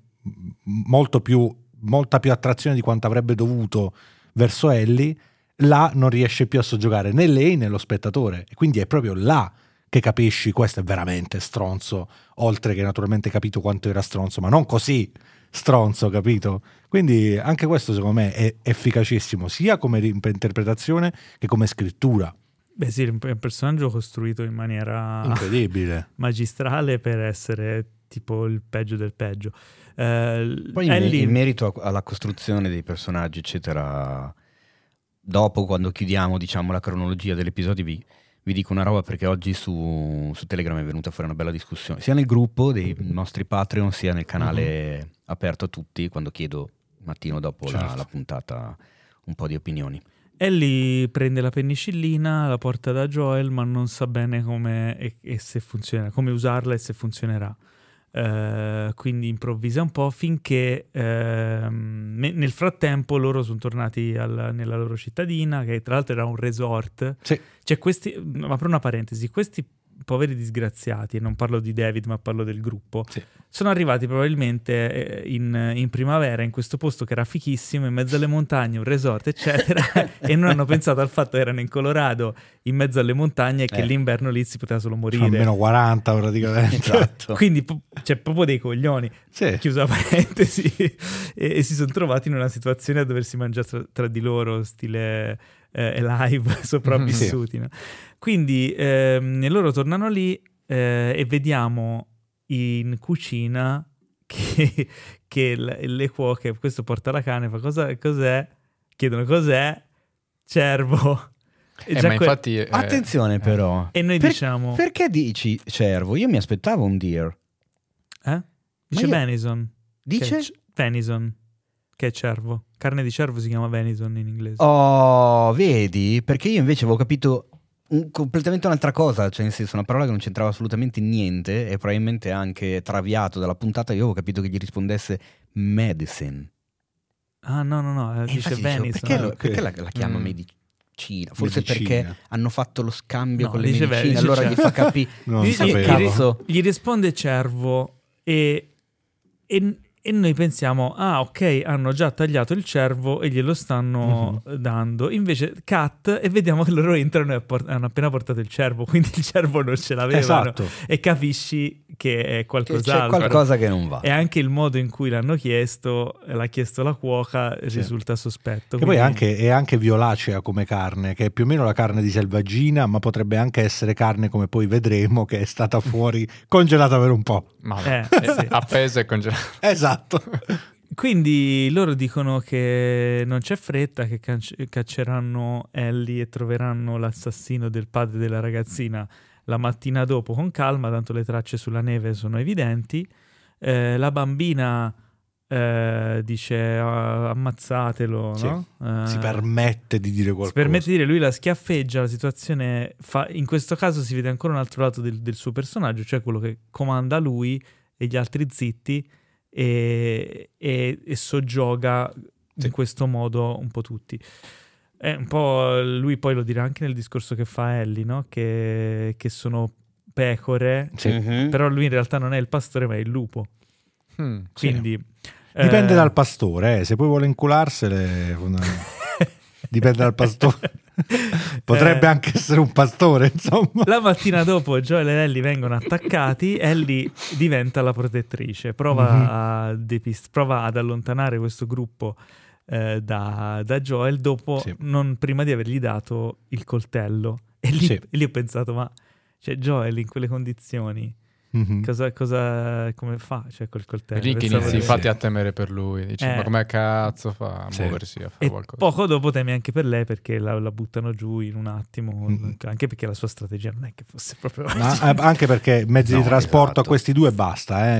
[SPEAKER 4] molto più, molta più attrazione di quanto avrebbe dovuto verso Ellie, là non riesce più a soggiogare né lei né lo spettatore. E quindi è proprio là che capisci questo è veramente stronzo, oltre che naturalmente capito quanto era stronzo, ma non così stronzo, capito? Quindi anche questo secondo me è efficacissimo, sia come interpretazione che come scrittura.
[SPEAKER 1] beh sì, è un personaggio costruito in maniera
[SPEAKER 4] Incredibile.
[SPEAKER 1] magistrale per essere tipo il peggio del peggio. Eh,
[SPEAKER 2] Poi in,
[SPEAKER 1] Ellie-
[SPEAKER 2] in merito alla costruzione dei personaggi, eccetera, dopo quando chiudiamo diciamo, la cronologia dell'episodio vi, vi dico una roba perché oggi su, su Telegram è venuta fuori una bella discussione, sia nel gruppo dei nostri Patreon sia nel canale aperto a tutti quando chiedo mattino dopo la-
[SPEAKER 4] Certo.
[SPEAKER 2] la puntata un po' di opinioni.
[SPEAKER 1] Ellie prende la penicillina, la porta da Joel, ma non sa bene come e, e se funziona, come usarla e se funzionerà. Eh, quindi improvvisa un po' finché ehm, ne- nel frattempo loro sono tornati al- nella loro cittadina, che tra l'altro era un resort.
[SPEAKER 4] Sì.
[SPEAKER 1] Cioè, questi, apro una parentesi, questi poveri disgraziati, e non parlo di David, ma parlo del gruppo,
[SPEAKER 4] Sì.
[SPEAKER 1] sono arrivati probabilmente eh, in, in primavera in questo posto che era fichissimo, in mezzo alle montagne, un resort, eccetera, e non hanno pensato al fatto che erano in Colorado, in mezzo alle montagne, e che
[SPEAKER 2] Eh.
[SPEAKER 1] l'inverno lì si poteva solo morire.
[SPEAKER 4] Almeno 40 praticamente.
[SPEAKER 2] Esatto.
[SPEAKER 1] Quindi po- c'è proprio dei coglioni,
[SPEAKER 4] Sì.
[SPEAKER 1] chiusa parentesi, e, e si sono trovati in una situazione a doversi mangiare tra, tra di loro, stile eh, live, sopravvissuti. no? Quindi ehm, loro tornano lì eh, e vediamo in cucina che, che l- le cuoche, questo porta la cane, fa cosa, cos'è? Chiedono cos'è? Cervo.
[SPEAKER 3] Eh,
[SPEAKER 1] que-
[SPEAKER 3] infatti... eh,
[SPEAKER 2] Attenzione però,
[SPEAKER 1] e noi
[SPEAKER 2] per-
[SPEAKER 1] diciamo...
[SPEAKER 2] perché dici cervo? Io mi aspettavo un deer.
[SPEAKER 1] Eh? Dice
[SPEAKER 2] io-
[SPEAKER 1] venison.
[SPEAKER 2] Dice?
[SPEAKER 1] Che è c- venison. Che è cervo. Carne di cervo si chiama venison in inglese.
[SPEAKER 2] Oh, vedi? Perché io invece avevo capito un- completamente un'altra cosa, cioè nel senso una parola che non c'entrava assolutamente niente e probabilmente anche traviato dalla puntata, io avevo capito che gli rispondesse medicine.
[SPEAKER 1] Ah, no, no, no. eh,
[SPEAKER 2] E
[SPEAKER 1] dice
[SPEAKER 2] infatti dicevo,
[SPEAKER 1] venison.
[SPEAKER 2] perché, lo-
[SPEAKER 4] ok.
[SPEAKER 2] perché la, la chiama
[SPEAKER 3] Mm.
[SPEAKER 2] medicina? Forse
[SPEAKER 4] Medicina.
[SPEAKER 2] perché hanno fatto lo scambio
[SPEAKER 1] No,
[SPEAKER 2] con le
[SPEAKER 1] dice
[SPEAKER 2] medicine,
[SPEAKER 1] ve-
[SPEAKER 2] allora
[SPEAKER 1] dice
[SPEAKER 2] gli fa capire.
[SPEAKER 1] Gli- gli-. Gli risponde cervo e, e- e noi pensiamo, ah ok, hanno già tagliato il cervo e glielo stanno
[SPEAKER 2] Mhm.
[SPEAKER 1] dando. Invece cut e vediamo che loro entrano e port- hanno appena portato il cervo, quindi il cervo non ce l'avevano.
[SPEAKER 4] Esatto.
[SPEAKER 1] E capisci che è qualcos'altro.
[SPEAKER 2] c'è qualcosa che non va.
[SPEAKER 1] E anche il modo in cui l'hanno chiesto, l'ha chiesto la cuoca, risulta sospetto.
[SPEAKER 4] Che poi
[SPEAKER 1] quindi-
[SPEAKER 4] è anche, è anche violacea come carne, che è più o meno la carne di selvaggina, ma potrebbe anche essere carne come poi vedremo che è stata fuori congelata per un po'.
[SPEAKER 3] Ma
[SPEAKER 1] Eh,
[SPEAKER 3] eh,
[SPEAKER 1] sì.
[SPEAKER 3] appesa e congelata.
[SPEAKER 4] Esatto.
[SPEAKER 1] Quindi loro dicono che non c'è fretta, che cacceranno Ellie e troveranno l'assassino del padre della ragazzina la mattina dopo con calma, tanto le tracce sulla neve sono evidenti. Eh, la bambina eh, dice "Ah, ammazzatelo,
[SPEAKER 4] Sì.
[SPEAKER 1] no? Eh,
[SPEAKER 4] Si permette di dire qualcosa.
[SPEAKER 1] si permette di dire, lui la schiaffeggia, la situazione fa, in questo caso si vede ancora un altro lato del, del suo personaggio, cioè quello che comanda lui e gli altri zitti e, e- e soggioga
[SPEAKER 4] Sì.
[SPEAKER 1] in questo modo un po' tutti. È un po' lui poi lo dirà anche nel discorso che fa Ellie, no? che, che sono pecore,
[SPEAKER 4] Sì.
[SPEAKER 2] Mhm.
[SPEAKER 1] però lui in realtà non è il pastore ma è il lupo.
[SPEAKER 3] Mm.
[SPEAKER 4] Sì.
[SPEAKER 1] Quindi...
[SPEAKER 4] Dipende
[SPEAKER 1] eh,
[SPEAKER 4] dal pastore, eh, se poi vuole incularsele, dipende dal pastore. Potrebbe
[SPEAKER 1] Eh.
[SPEAKER 4] anche essere un pastore, insomma.
[SPEAKER 1] La mattina dopo Joel e Ellie vengono attaccati, Ellie diventa la protettrice, prova,
[SPEAKER 4] Mhm.
[SPEAKER 1] a depist- prova ad allontanare questo gruppo eh, da, da Joel dopo,
[SPEAKER 4] Sì.
[SPEAKER 1] non prima di avergli dato il coltello. E lì,
[SPEAKER 4] Sì.
[SPEAKER 1] e lì ho pensato, ma cioè, Joel in quelle condizioni,
[SPEAKER 4] Mhm.
[SPEAKER 1] cosa, cosa- come fa cioè, col coltello?
[SPEAKER 3] Lì che inizi
[SPEAKER 4] sì.
[SPEAKER 3] infatti a temere per lui. Dici,
[SPEAKER 1] Eh.
[SPEAKER 3] ma come cazzo fa a
[SPEAKER 4] Sì.
[SPEAKER 3] muoversi a fare
[SPEAKER 1] E
[SPEAKER 3] qualcosa?
[SPEAKER 1] poco dopo temi anche per lei perché la, la buttano giù in un attimo,
[SPEAKER 4] Mhm.
[SPEAKER 1] anche perché la sua strategia non è che fosse proprio...
[SPEAKER 4] Ma, eh, anche perché mezzi
[SPEAKER 2] No,
[SPEAKER 4] di trasporto
[SPEAKER 2] esatto.
[SPEAKER 4] a questi due basta, eh.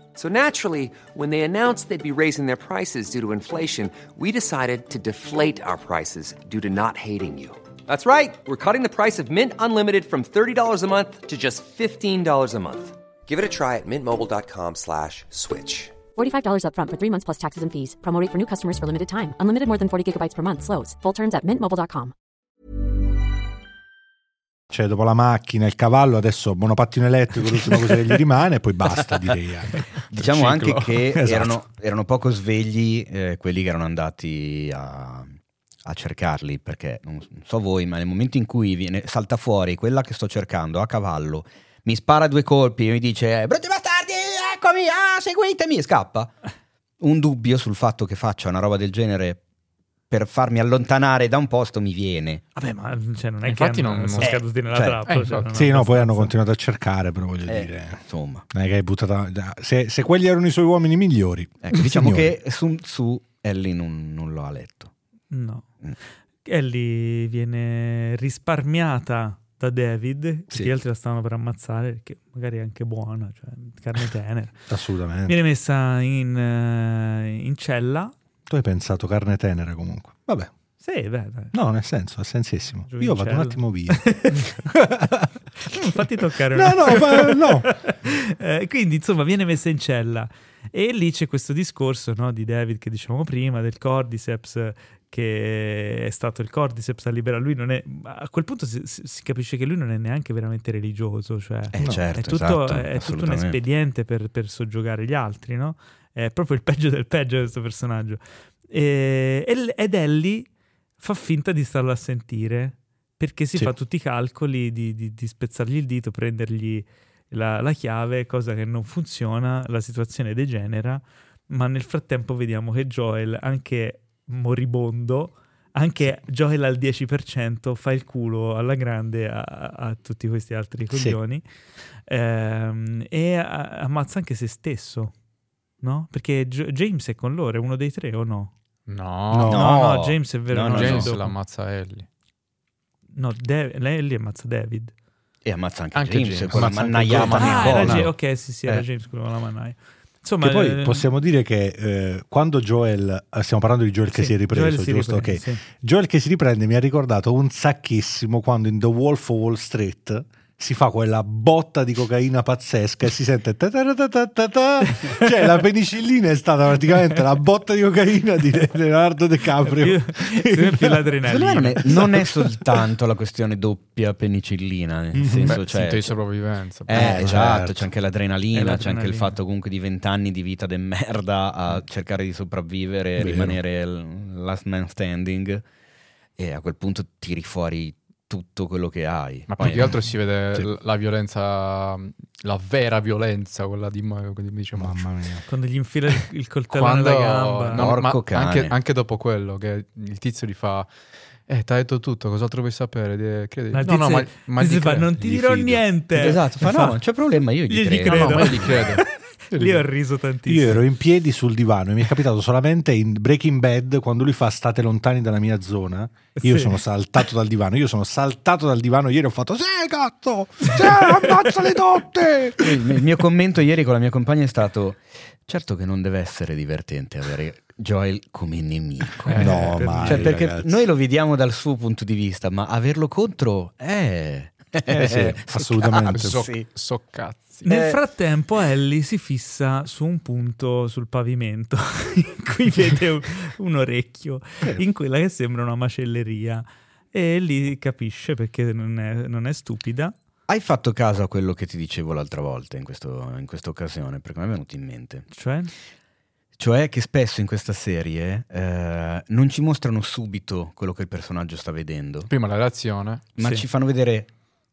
[SPEAKER 5] So naturally, when they announced they'd be raising their prices due to inflation, we decided to deflate our prices due to not hating you. That's right. We're cutting the price of Mint Unlimited from $30 a month to just $15 a month. Give it a try at mintmobile.com slash switch.
[SPEAKER 6] $45 upfront for three months plus taxes and fees. Promo rate for new customers for limited time. Unlimited more than 40 gigabytes per month. Slows. Full terms at mintmobile.com.
[SPEAKER 4] Cioè, dopo la macchina, il cavallo, adesso monopattino elettrico, l'ultima cosa che gli rimane, e poi basta, direi anche.
[SPEAKER 2] Diciamo anche che
[SPEAKER 4] Esatto.
[SPEAKER 2] erano, erano poco svegli eh, quelli che erano andati a, a cercarli, perché non so voi, ma nel momento in cui viene, salta fuori quella che sto cercando a cavallo, mi spara due colpi e mi dice brutti bastardi, eccomi, ah, seguitemi e scappa. Un dubbio sul fatto che faccia una roba del genere per farmi allontanare da un posto mi viene.
[SPEAKER 1] Vabbè, ma cioè, non è
[SPEAKER 3] Infatti
[SPEAKER 1] che hanno-
[SPEAKER 3] non-
[SPEAKER 1] sono
[SPEAKER 2] eh,
[SPEAKER 1] scaduti nella
[SPEAKER 2] cioè,
[SPEAKER 1] trappola.
[SPEAKER 3] eh,
[SPEAKER 1] cioè, non
[SPEAKER 4] Sì, no, poi hanno continuato a cercare, però voglio
[SPEAKER 2] Eh,
[SPEAKER 4] dire...
[SPEAKER 2] insomma.
[SPEAKER 4] Non è che hai buttato... Se, se quelli erano i suoi uomini migliori.
[SPEAKER 2] Ecco, diciamo
[SPEAKER 4] signori.
[SPEAKER 2] che su, su Ellie non, non lo ha letto.
[SPEAKER 1] No.
[SPEAKER 2] Mm.
[SPEAKER 1] Ellie viene risparmiata da David,
[SPEAKER 4] Sì.
[SPEAKER 1] gli altri la stavano per ammazzare, che magari è anche buona, cioè carne tenera.
[SPEAKER 4] Assolutamente.
[SPEAKER 1] Viene messa in, eh, in cella.
[SPEAKER 4] Tu hai pensato carne tenera comunque. Vabbè,
[SPEAKER 1] Sì, beh, dai.
[SPEAKER 4] no, nel senso, ha sensissimo. Io vado un attimo via.
[SPEAKER 1] Non fatti toccare
[SPEAKER 4] No,
[SPEAKER 1] una-
[SPEAKER 4] no, ma no.
[SPEAKER 1] Eh, quindi insomma viene messa in cella e lì c'è questo discorso no, di David che dicevamo prima del Cordyceps che è stato il Cordyceps a liberare lui non è a quel punto si, si- capisce che lui non è neanche veramente religioso cioè
[SPEAKER 2] Eh, certo,
[SPEAKER 1] è tutto,
[SPEAKER 2] esatto,
[SPEAKER 1] è tutto un espediente per, per soggiogare gli altri no? È proprio il peggio del peggio questo personaggio e, ed Ellie fa finta di starlo a sentire perché si
[SPEAKER 4] Sì.
[SPEAKER 1] fa tutti i calcoli di, di- di spezzargli il dito, prendergli la, la chiave, cosa che non funziona, la situazione degenera, ma nel frattempo vediamo che Joel, anche moribondo, anche Joel al 10% fa il culo alla grande a, a tutti questi altri
[SPEAKER 4] Sì.
[SPEAKER 1] coglioni ehm, e a- ammazza anche se stesso, no? Perché Gio- James è con loro, è uno dei tre o no?
[SPEAKER 3] No,
[SPEAKER 4] No.
[SPEAKER 1] No, no, James è vero.
[SPEAKER 2] No,
[SPEAKER 1] no,
[SPEAKER 2] no,
[SPEAKER 3] James
[SPEAKER 1] dopo.
[SPEAKER 3] l'ammazza Ellie.
[SPEAKER 1] No, lei lì ammazza David.
[SPEAKER 2] E ammazza anche,
[SPEAKER 3] Anche
[SPEAKER 2] James,
[SPEAKER 3] James.
[SPEAKER 2] con la
[SPEAKER 1] Ah, era. Ja- ok, sì, sì, era
[SPEAKER 2] Eh.
[SPEAKER 1] James quello con la mannaia. Insomma,
[SPEAKER 4] Che poi
[SPEAKER 1] eh,
[SPEAKER 4] possiamo dire che eh, quando Joel, eh, stiamo parlando di Joel che
[SPEAKER 1] sì,
[SPEAKER 4] si è ripreso,
[SPEAKER 1] Joel si
[SPEAKER 4] giusto?
[SPEAKER 1] riprende,
[SPEAKER 4] Ok.
[SPEAKER 1] sì.
[SPEAKER 4] Joel che si riprende mi ha ricordato un sacchissimo quando in The Wolf of Wall Street si fa quella botta di cocaina pazzesca e si sente ta ta ta ta ta ta. cioè la penicillina è stata praticamente la botta di cocaina di Leonardo DiCaprio
[SPEAKER 1] Più- l'adrenalina.
[SPEAKER 2] Non è, non è soltanto la questione doppia penicillina, nel senso,
[SPEAKER 3] Beh,
[SPEAKER 2] cioè,
[SPEAKER 3] di sopravvivenza.
[SPEAKER 2] Eh,
[SPEAKER 4] Eh,
[SPEAKER 2] esatto,
[SPEAKER 4] certo.
[SPEAKER 2] c'è anche
[SPEAKER 1] E
[SPEAKER 2] l'adrenalina, c'è anche il fatto comunque di vent'anni di vita de merda a cercare di sopravvivere,
[SPEAKER 4] Vero.
[SPEAKER 2] rimanere il last man standing e a quel punto tiri fuori tutto quello che hai.
[SPEAKER 3] Ma
[SPEAKER 2] Poi-
[SPEAKER 3] più che altro si vede l- la violenza, la vera violenza, quella di Ma- che dice
[SPEAKER 4] mamma mia
[SPEAKER 1] Quando gli infila il, il coltello
[SPEAKER 3] Quando,
[SPEAKER 1] nella gamba.
[SPEAKER 3] no,
[SPEAKER 2] Porco
[SPEAKER 3] ma
[SPEAKER 2] cane.
[SPEAKER 3] anche, anche dopo quello, che il tizio gli fa... Eh, ti ha detto tutto, cos'altro vuoi sapere? Credi? No, no,
[SPEAKER 1] tizio-
[SPEAKER 3] ma, ma
[SPEAKER 1] tizio fa, non ti dirò niente.
[SPEAKER 2] Esatto, fa
[SPEAKER 1] E
[SPEAKER 2] no, non c'è problema, io gli,
[SPEAKER 1] Io gli
[SPEAKER 2] credo.
[SPEAKER 1] credo.
[SPEAKER 3] No, no, ma io gli credo.
[SPEAKER 1] Lì ho riso tantissimo.
[SPEAKER 4] io ero in piedi sul divano e mi è capitato solamente in Breaking Bad quando lui fa state lontani dalla mia zona io
[SPEAKER 1] Sì.
[SPEAKER 4] sono saltato dal divano io sono saltato dal divano ieri ho fatto sì cazzo sì ammazza le dotte
[SPEAKER 2] Il il mio commento ieri con la mia compagna è stato: certo che non deve essere divertente avere Joel come nemico.
[SPEAKER 3] Eh,
[SPEAKER 4] no
[SPEAKER 1] per-
[SPEAKER 4] mai
[SPEAKER 2] Cioè, perché
[SPEAKER 4] ragazzi.
[SPEAKER 2] noi lo vediamo dal suo punto di vista, ma averlo contro è.
[SPEAKER 4] Eh sì, assolutamente.
[SPEAKER 3] So,
[SPEAKER 2] Sì.
[SPEAKER 3] so cazzi.
[SPEAKER 1] Nel
[SPEAKER 2] Eh.
[SPEAKER 1] frattempo Ellie si fissa su un punto sul pavimento in cui vede un, un orecchio in quella che sembra una macelleria e lì capisce perché non è, non è stupida.
[SPEAKER 2] Hai fatto caso a quello che ti dicevo l'altra volta in, questo- in questa occasione? Perché mi è venuto in mente.
[SPEAKER 1] Cioè,
[SPEAKER 2] Cioè che spesso in questa serie eh, non ci mostrano subito quello che il personaggio sta vedendo,
[SPEAKER 3] Prima la reazione.
[SPEAKER 2] ma
[SPEAKER 1] Sì.
[SPEAKER 2] ci fanno vedere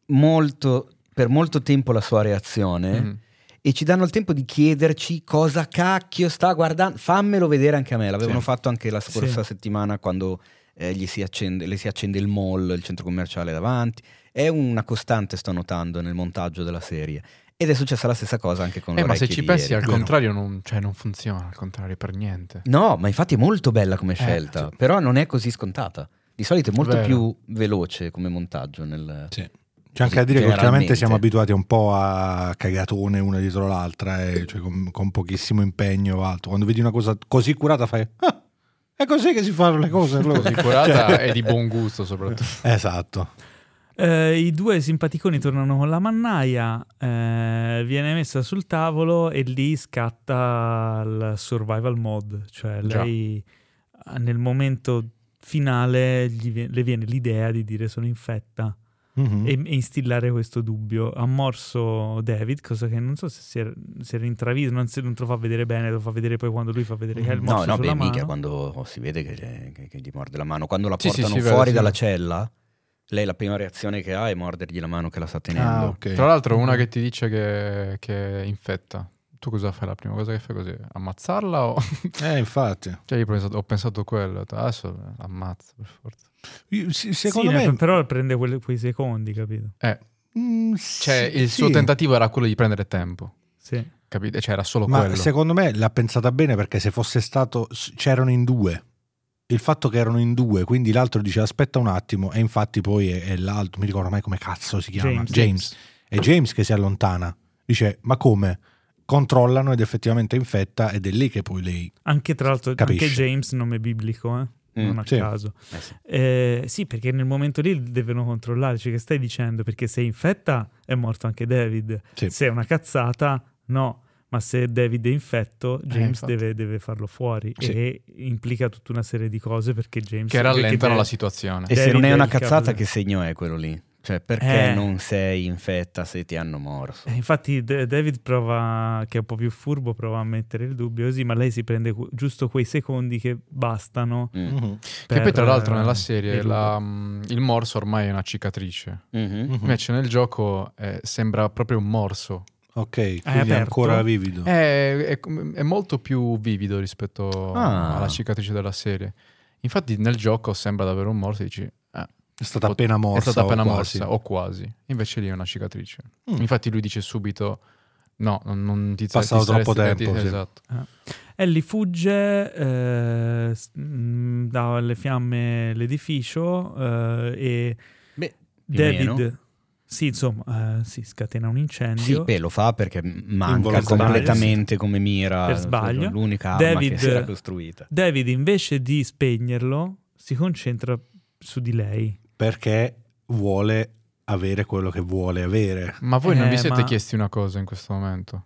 [SPEAKER 2] molto, per molto tempo la sua reazione.
[SPEAKER 3] Mhm.
[SPEAKER 2] E ci danno il tempo di chiederci cosa cacchio sta guardando. Fammelo vedere anche a me. L'avevano
[SPEAKER 4] Sì.
[SPEAKER 2] fatto anche la scorsa
[SPEAKER 1] Sì.
[SPEAKER 2] settimana quando eh, gli si accende, le si accende il mall, il centro commerciale davanti. È una costante, sto notando, nel montaggio della serie. Ed è successa la stessa cosa anche con
[SPEAKER 3] Eh, ma se ci pensi
[SPEAKER 2] ieri.
[SPEAKER 3] al contrario non, cioè, non funziona, al contrario per niente.
[SPEAKER 2] No, ma infatti è molto bella come scelta,
[SPEAKER 3] sì.
[SPEAKER 2] però non è così scontata. Di solito è molto
[SPEAKER 3] Vero.
[SPEAKER 2] più veloce come montaggio. Nel...
[SPEAKER 4] Sì. C'è anche da dire che ultimamente siamo abituati un po' a cagatone una dietro l'altra, e cioè con, con pochissimo impegno o altro. Quando vedi una cosa così curata fai... "Ah, è così che si fanno le cose. allora."
[SPEAKER 3] Così curata
[SPEAKER 4] Cioè,
[SPEAKER 3] e di buon gusto soprattutto.
[SPEAKER 4] Esatto.
[SPEAKER 1] eh, i due simpaticoni tornano con la mannaia, eh, viene messa sul tavolo e lì scatta il survival mode, cioè
[SPEAKER 3] Già.
[SPEAKER 1] lei eh, nel momento finale gli vie- le viene l'idea di dire sono infetta.
[SPEAKER 4] Mhm.
[SPEAKER 1] e, e instillare questo dubbio. Ha morso David, cosa che non so se si era, si era intraviso, non, se- non te lo fa vedere bene, lo fa vedere poi quando lui fa vedere che ha il
[SPEAKER 2] No,
[SPEAKER 1] morso
[SPEAKER 2] no,
[SPEAKER 1] sulla
[SPEAKER 2] beh, mica
[SPEAKER 1] mano.
[SPEAKER 2] quando si vede che, che- che gli morde la mano. Quando la
[SPEAKER 3] Sì, sì,
[SPEAKER 2] portano
[SPEAKER 3] si vede,
[SPEAKER 2] fuori
[SPEAKER 3] sì.
[SPEAKER 2] dalla cella, lei la prima reazione che ha è mordergli la mano che la sta tenendo.
[SPEAKER 4] Ah, ok.
[SPEAKER 3] Tra l'altro una che ti dice che, che infetta. Tu cosa fai la prima cosa che fai così? Ammazzarla o...
[SPEAKER 4] Eh, infatti.
[SPEAKER 3] cioè io ho pensato, ho pensato quello, adesso ammazza per forza.
[SPEAKER 4] Sì,
[SPEAKER 1] Sì,
[SPEAKER 4] secondo
[SPEAKER 1] ne-
[SPEAKER 4] me...
[SPEAKER 1] però prende quelle- quei secondi, capito?
[SPEAKER 3] Eh,
[SPEAKER 4] mm,
[SPEAKER 3] cioè
[SPEAKER 4] sì,
[SPEAKER 3] il suo
[SPEAKER 4] sì.
[SPEAKER 3] tentativo era quello di prendere tempo,
[SPEAKER 1] Sì.
[SPEAKER 3] capite? Cioè era solo
[SPEAKER 4] Ma
[SPEAKER 3] quello.
[SPEAKER 4] secondo me l'ha pensata bene perché se fosse stato... c'erano in due. Il fatto che erano in due, quindi l'altro dice aspetta un attimo e infatti poi è, è l'altro, mi ricordo mai come cazzo si chiama.
[SPEAKER 1] James.
[SPEAKER 4] È James che si allontana. Dice ma come? Controllano ed effettivamente infetta ed è lì che poi lei...
[SPEAKER 1] Anche tra l'altro,
[SPEAKER 4] Capisce.
[SPEAKER 1] anche James nome biblico, eh?
[SPEAKER 2] Mm,
[SPEAKER 1] non a
[SPEAKER 4] sì.
[SPEAKER 1] caso.
[SPEAKER 2] Eh sì.
[SPEAKER 1] Eh, sì, perché nel momento lì devono controllare, cioè che stai dicendo? Perché se infetta è morto anche David.
[SPEAKER 4] Sì.
[SPEAKER 1] Se è una cazzata, no. Ma se David è infetto, James
[SPEAKER 3] infatti.
[SPEAKER 1] deve, deve farlo fuori
[SPEAKER 4] Sì.
[SPEAKER 1] e implica tutta una serie di cose perché James...
[SPEAKER 3] che rallentano
[SPEAKER 1] perché
[SPEAKER 3] la situazione.
[SPEAKER 2] E se
[SPEAKER 1] David
[SPEAKER 2] non è
[SPEAKER 1] è
[SPEAKER 2] una cazzata, che segno è quello lì? Cioè, perché
[SPEAKER 1] Eh.
[SPEAKER 2] non sei infetta se ti hanno morso?
[SPEAKER 1] Eh, infatti D- David prova, che è un po' più furbo, prova a mettere il dubbio così, ma lei si prende que- giusto quei secondi che bastano.
[SPEAKER 2] Mm.
[SPEAKER 4] Mhm.
[SPEAKER 3] Che
[SPEAKER 1] per,
[SPEAKER 3] poi tra l'altro
[SPEAKER 1] eh,
[SPEAKER 3] nella serie
[SPEAKER 1] il
[SPEAKER 3] la- mm, il morso ormai è una cicatrice.
[SPEAKER 2] Mhm.
[SPEAKER 4] Mhm.
[SPEAKER 3] Invece nel gioco eh, sembra proprio un morso.
[SPEAKER 4] Ok, quindi è
[SPEAKER 1] aperto?
[SPEAKER 4] ancora vivido.
[SPEAKER 3] È, è- è molto più vivido rispetto
[SPEAKER 2] Ah.
[SPEAKER 3] alla cicatrice della serie. Infatti nel gioco sembra davvero un morso e dici "Ah,
[SPEAKER 4] È stata
[SPEAKER 3] pot-
[SPEAKER 4] appena morsa.
[SPEAKER 3] è stata appena
[SPEAKER 4] o quasi.
[SPEAKER 3] morsa o quasi. Invece lì è una cicatrice.
[SPEAKER 4] Mm.
[SPEAKER 3] Infatti lui dice subito no, non, non ti
[SPEAKER 4] Passato
[SPEAKER 3] ti
[SPEAKER 4] troppo tempo,
[SPEAKER 3] ti-
[SPEAKER 4] sì.
[SPEAKER 3] Esatto.
[SPEAKER 1] Ellie fugge eh, mm, dalle fiamme l'edificio eh, e
[SPEAKER 2] Beh, o
[SPEAKER 1] David,
[SPEAKER 2] meno.
[SPEAKER 1] sì, insomma, eh, si scatena un
[SPEAKER 2] Sì,
[SPEAKER 1] incendio.
[SPEAKER 2] beh, lo fa perché manca completamente come mira.
[SPEAKER 1] Per sbaglio.
[SPEAKER 2] L'unica arma
[SPEAKER 1] David-
[SPEAKER 2] che si era costruita.
[SPEAKER 1] David, invece di spegnerlo, si concentra su di lei.
[SPEAKER 4] Perché vuole avere quello che vuole avere.
[SPEAKER 3] Ma voi non
[SPEAKER 1] Eh,
[SPEAKER 3] vi siete
[SPEAKER 1] ma-
[SPEAKER 3] chiesti una cosa in questo momento?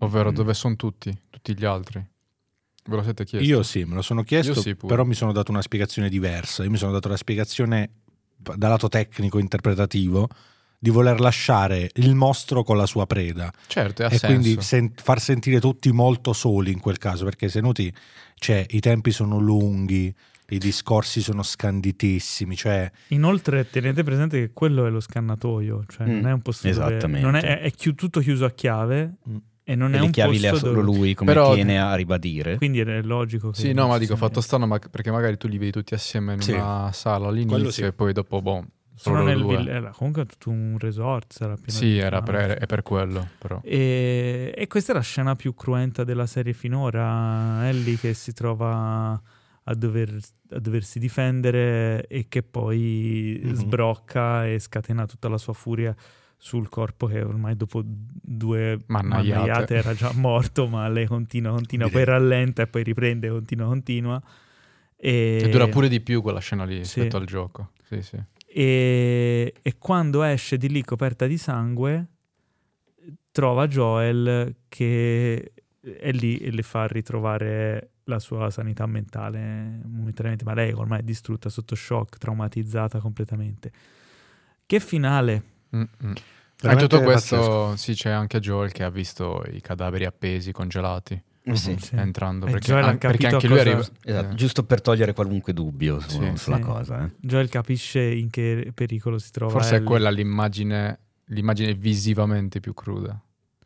[SPEAKER 3] Ovvero
[SPEAKER 2] Mm.
[SPEAKER 3] dove sono tutti? Tutti gli altri? Ve lo siete chiesti?
[SPEAKER 4] Io sì, me lo sono chiesto,
[SPEAKER 3] Io sì, pure.
[SPEAKER 4] però mi sono dato una spiegazione diversa. Io mi sono dato la spiegazione dal lato tecnico interpretativo di voler lasciare il mostro con la sua preda
[SPEAKER 3] Certo, ha
[SPEAKER 4] e
[SPEAKER 3] senso.
[SPEAKER 4] quindi sen- far sentire tutti molto soli in quel caso, perché se noti, cioè, i tempi sono lunghi, i discorsi sono scanditissimi, cioè
[SPEAKER 1] Inoltre, tenete presente che quello è lo scannatoio, cioè non
[SPEAKER 2] Mm,
[SPEAKER 1] è un posto dove
[SPEAKER 2] esattamente.
[SPEAKER 1] non è, è- è chi- tutto chiuso a chiave
[SPEAKER 4] Mm.
[SPEAKER 1] e non
[SPEAKER 2] E
[SPEAKER 1] è
[SPEAKER 2] le
[SPEAKER 1] un
[SPEAKER 2] chiavi le ha
[SPEAKER 1] posto
[SPEAKER 2] solo
[SPEAKER 1] dove-
[SPEAKER 2] lui, come
[SPEAKER 3] Però-
[SPEAKER 2] tiene a ribadire.
[SPEAKER 1] Quindi è logico che
[SPEAKER 3] Sì, no, ma dico, fatto strano ma- perché magari tu li vedi tutti assieme in
[SPEAKER 4] Sì.
[SPEAKER 3] una sala all'inizio
[SPEAKER 4] sì.
[SPEAKER 3] e poi dopo, boh,
[SPEAKER 1] sono
[SPEAKER 3] solo
[SPEAKER 1] nel vill- era comunque tutto un resort, sarà pieno
[SPEAKER 3] Sì,
[SPEAKER 1] di
[SPEAKER 3] era per, è per quello, però.
[SPEAKER 1] E, e questa è la scena più cruenta della serie finora. Ellie che si trova a, dover- a doversi difendere e che poi
[SPEAKER 4] Mhm.
[SPEAKER 1] sbrocca e scatena tutta la sua furia sul corpo che ormai dopo due
[SPEAKER 3] Mannaiate.
[SPEAKER 1] mannaiate era già morto, ma lei continua, continua, poi rallenta e poi riprende, continua, continua. E,
[SPEAKER 3] E dura pure di più quella scena lì
[SPEAKER 1] Sì.
[SPEAKER 3] rispetto al gioco. Sì, sì.
[SPEAKER 1] e, e quando esce di lì coperta di sangue, trova Joel che è lì e le fa ritrovare la sua sanità mentale momentaneamente, ma lei ormai è distrutta sotto shock, traumatizzata completamente. Che finale?
[SPEAKER 3] Mm, mm. In tutto questo,
[SPEAKER 4] pazzesco.
[SPEAKER 3] sì, c'è anche Joel che ha visto i cadaveri appesi, congelati,
[SPEAKER 2] Eh sì.
[SPEAKER 3] Entrando.
[SPEAKER 1] E
[SPEAKER 3] Perché, an- perché anche lui
[SPEAKER 1] cosa-
[SPEAKER 3] arriva...
[SPEAKER 2] Esatto,
[SPEAKER 3] eh,
[SPEAKER 2] giusto per togliere qualunque dubbio su-
[SPEAKER 3] Sì,
[SPEAKER 2] sulla
[SPEAKER 1] sì.
[SPEAKER 2] cosa. eh.
[SPEAKER 1] Joel capisce in che pericolo si trova.
[SPEAKER 3] Forse è quella l'immagine, l'immagine visivamente più cruda.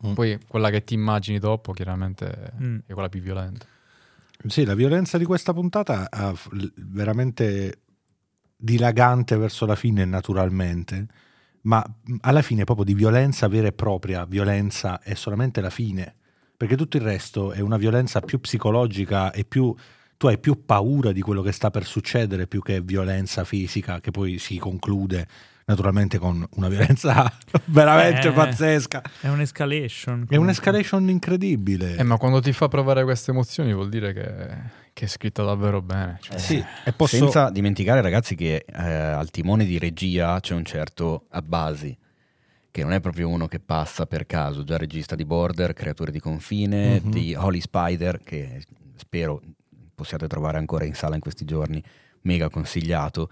[SPEAKER 4] Mm.
[SPEAKER 3] Poi quella che ti immagini dopo, chiaramente,
[SPEAKER 1] Mm.
[SPEAKER 3] è quella più violenta.
[SPEAKER 4] Sì, la violenza di questa puntata l- veramente dilagante verso la fine naturalmente, ma mh, alla fine proprio di violenza vera e propria, violenza è solamente la fine, perché tutto il resto è una violenza più psicologica e più tu hai più paura di quello che sta per succedere più che violenza fisica che poi si conclude naturalmente con una violenza veramente
[SPEAKER 1] Eh.
[SPEAKER 4] pazzesca.
[SPEAKER 1] È un'escalation.
[SPEAKER 4] È
[SPEAKER 1] comunque.
[SPEAKER 4] un'escalation incredibile.
[SPEAKER 3] Eh, ma quando ti fa provare queste emozioni vuol dire che, che è scritta davvero bene. cioè.
[SPEAKER 4] Sì, e posso...
[SPEAKER 2] Senza dimenticare, ragazzi, che eh, al timone di regia c'è un certo Abbasi, che non è proprio uno che passa per caso, già regista di Border, Creature di confine,
[SPEAKER 4] Mhm.
[SPEAKER 2] di Holy Spider, che spero possiate trovare ancora in sala in questi giorni, mega consigliato.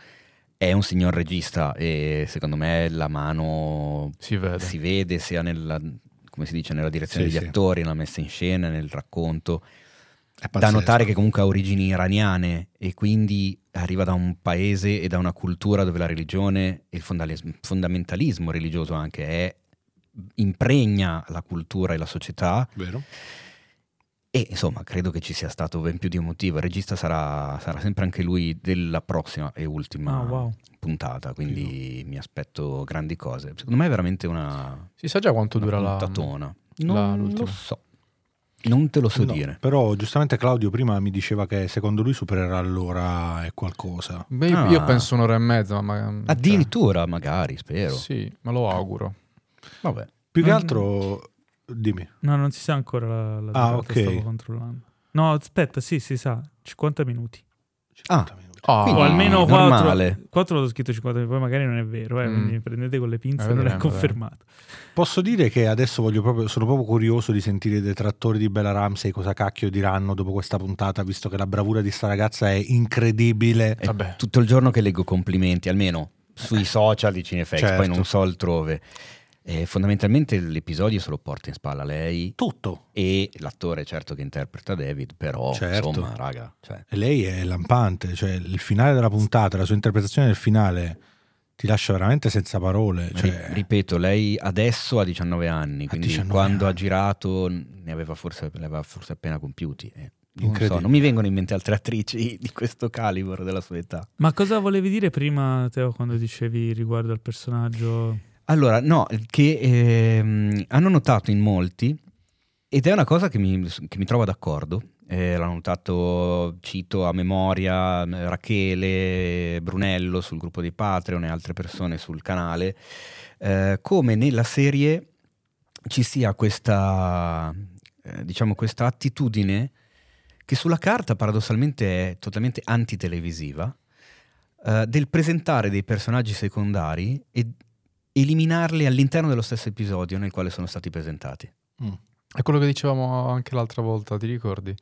[SPEAKER 2] È un signor regista e secondo me la mano
[SPEAKER 3] Si vede.
[SPEAKER 2] si vede sia nella, come si dice, nella direzione
[SPEAKER 4] Sì,
[SPEAKER 2] degli
[SPEAKER 4] sì.
[SPEAKER 2] attori, nella messa in scena, nel racconto
[SPEAKER 4] è
[SPEAKER 2] da notare che comunque ha origini iraniane e quindi arriva da un paese e da una cultura dove la religione e il fondamentalismo religioso anche è impregna la cultura e la società
[SPEAKER 4] Vero?
[SPEAKER 2] E insomma credo che ci sia stato ben più di un motivo il regista sarà, sarà sempre anche lui della prossima e ultima
[SPEAKER 1] Ah, wow.
[SPEAKER 2] puntata quindi mi aspetto grandi cose secondo me è veramente una,
[SPEAKER 3] Si sa già quanto dura la...
[SPEAKER 2] puntatona
[SPEAKER 3] la-
[SPEAKER 2] non lo
[SPEAKER 3] l'ultima?
[SPEAKER 2] so non te lo so
[SPEAKER 4] No,
[SPEAKER 2] dire
[SPEAKER 4] Però giustamente Claudio prima mi diceva che secondo lui supererà l'ora e qualcosa.
[SPEAKER 3] Beh, io- io
[SPEAKER 2] Ah.
[SPEAKER 3] penso un'ora e mezza, ma... cioè,
[SPEAKER 2] addirittura magari spero
[SPEAKER 3] Sì, me lo auguro.
[SPEAKER 2] vabbè
[SPEAKER 4] Più che altro, dimmi.
[SPEAKER 1] No, non si sa ancora la, la
[SPEAKER 4] Ah, ok.
[SPEAKER 1] stavo controllando. No, aspetta, sì, si sa, 50 minuti.
[SPEAKER 2] Ah.
[SPEAKER 4] 50 minuti.
[SPEAKER 3] Ah,
[SPEAKER 2] Quindi-
[SPEAKER 1] o almeno
[SPEAKER 2] normale.
[SPEAKER 1] 4, 4 l'ho scritto 50 minuti, poi magari non è vero, eh,
[SPEAKER 3] Mm.
[SPEAKER 1] quindi prendete con le pinze,
[SPEAKER 3] Eh,
[SPEAKER 1] non è confermato.
[SPEAKER 4] Posso dire che adesso voglio proprio, sono proprio curioso di sentire i detrattori di Bella Ramsey cosa cacchio diranno dopo questa puntata, visto che la bravura di sta ragazza è incredibile.
[SPEAKER 2] È
[SPEAKER 3] Vabbè.
[SPEAKER 2] tutto il giorno che leggo complimenti, almeno sui social di Cinefx,
[SPEAKER 4] Certo.
[SPEAKER 2] poi non so altrove. E fondamentalmente l'episodio se lo porta in spalla lei
[SPEAKER 4] Tutto.
[SPEAKER 2] e l'attore certo che interpreta David, però
[SPEAKER 4] Certo.
[SPEAKER 2] insomma, raga, cioè,
[SPEAKER 4] E lei è lampante, cioè il finale della puntata, la sua interpretazione del finale ti lascia veramente senza parole. Cioè,
[SPEAKER 2] ripeto, lei adesso ha 19 anni,
[SPEAKER 4] Ha
[SPEAKER 2] quindi
[SPEAKER 4] 19
[SPEAKER 2] quando ha
[SPEAKER 4] anni.
[SPEAKER 2] girato ne aveva forse, ne aveva forse appena compiuti. e non, so, non mi vengono in mente altre attrici di questo calibro della sua età.
[SPEAKER 1] Ma cosa volevi dire prima, Teo, quando dicevi riguardo al personaggio?
[SPEAKER 2] Allora, no, che ehm, hanno notato in molti, ed è una cosa che mi, che mi trova d'accordo, eh, l'hanno notato, cito a memoria, eh, Rachele, Brunello sul gruppo dei Patreon e altre persone sul canale, eh, come nella serie ci sia questa, eh, diciamo, questa attitudine che sulla carta paradossalmente è totalmente antitelevisiva, eh, del presentare dei personaggi secondari e eliminarli all'interno dello stesso episodio nel quale sono stati presentati.
[SPEAKER 4] Mm.
[SPEAKER 3] È quello che dicevamo anche l'altra volta, ti ricordi?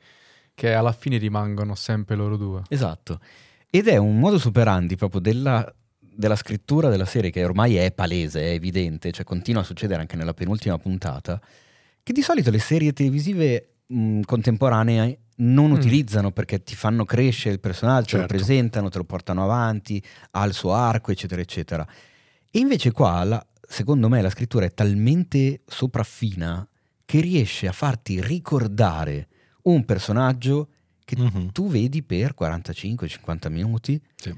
[SPEAKER 3] Che alla fine rimangono sempre loro due.
[SPEAKER 2] Esatto. Ed è un modo superandi proprio della, della scrittura della serie che ormai è palese, è evidente, cioè continua a succedere anche nella penultima puntata, che di solito le serie televisive mh, contemporanee non
[SPEAKER 1] Mm.
[SPEAKER 2] utilizzano perché ti fanno crescere il personaggio, te lo
[SPEAKER 4] Certo.
[SPEAKER 2] presentano, te lo portano avanti, ha il suo arco, eccetera, eccetera. E invece qua, la- secondo me, la scrittura è talmente sopraffina che riesce a farti ricordare un personaggio che
[SPEAKER 4] Mhm.
[SPEAKER 2] tu vedi per 45-50 minuti
[SPEAKER 4] Sì.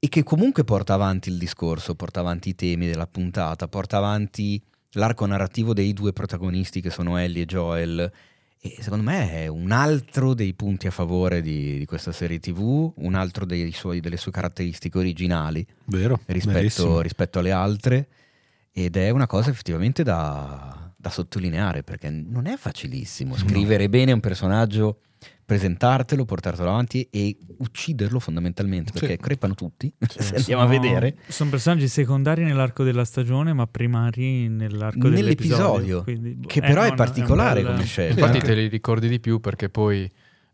[SPEAKER 2] e che comunque porta avanti il discorso, porta avanti i temi della puntata, porta avanti l'arco narrativo dei due protagonisti che sono Ellie e Joel. E secondo me è un altro dei punti a favore di, di questa serie TV, un altro dei suoi- delle sue caratteristiche originali
[SPEAKER 4] Vero,
[SPEAKER 2] rispetto, rispetto alle altre. Ed è una cosa effettivamente da, da sottolineare perché non è facilissimo scrivere bene un personaggio, presentartelo, portartelo avanti e ucciderlo fondamentalmente perché
[SPEAKER 4] Sì.
[SPEAKER 2] crepano tutti.
[SPEAKER 4] Sì,
[SPEAKER 2] se andiamo a
[SPEAKER 1] Sono-
[SPEAKER 2] vedere.
[SPEAKER 1] Sono personaggi secondari nell'arco della stagione, ma primari nell'arco
[SPEAKER 2] Nell'episodio,
[SPEAKER 1] dell'episodio. quindi, boh,
[SPEAKER 2] che
[SPEAKER 1] è
[SPEAKER 2] però è
[SPEAKER 1] un-
[SPEAKER 2] particolare
[SPEAKER 1] un bel-
[SPEAKER 2] come scelta.
[SPEAKER 3] Infatti
[SPEAKER 4] anche-
[SPEAKER 3] te li ricordi di più perché poi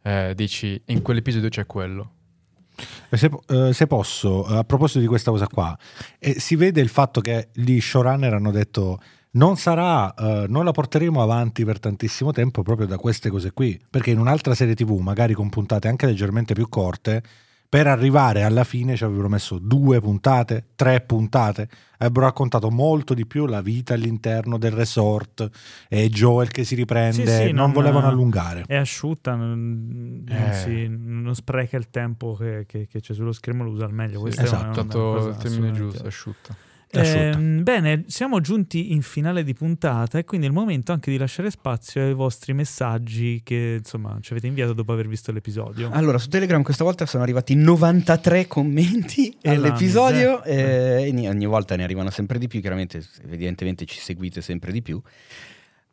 [SPEAKER 3] eh, dici in quell'episodio c'è quello.
[SPEAKER 4] E Se, eh, se posso, a proposito di questa cosa qua, eh, si vede il fatto che gli showrunner hanno detto non sarà, eh, noi la porteremo avanti per tantissimo tempo proprio da queste cose qui, perché in un'altra serie tv, magari con puntate anche leggermente più corte, per arrivare alla fine ci avrebbero messo due puntate, tre puntate, avrebbero raccontato molto di più la vita all'interno del resort e Joel che si riprende,
[SPEAKER 1] Sì, sì,
[SPEAKER 4] non,
[SPEAKER 1] non-
[SPEAKER 4] volevano allungare.
[SPEAKER 1] È asciutta, non, non
[SPEAKER 3] Eh.
[SPEAKER 1] si- non spreca il tempo che, che- che c'è sullo schermo, lo usa al meglio. Questa è
[SPEAKER 4] esatto.
[SPEAKER 1] una- una
[SPEAKER 3] Tanto
[SPEAKER 1] cosa
[SPEAKER 3] il termine giusto, asciutta.
[SPEAKER 1] Ehm, bene, siamo giunti in finale di puntata e quindi è il momento anche di lasciare spazio ai vostri messaggi che insomma ci avete inviato dopo aver visto l'episodio.
[SPEAKER 2] Allora, su Telegram questa volta sono arrivati 93 commenti
[SPEAKER 1] E
[SPEAKER 2] all'episodio
[SPEAKER 1] miseria.
[SPEAKER 2] eh, e ni- ogni volta ne arrivano sempre di più, chiaramente evidentemente ci seguite sempre di più.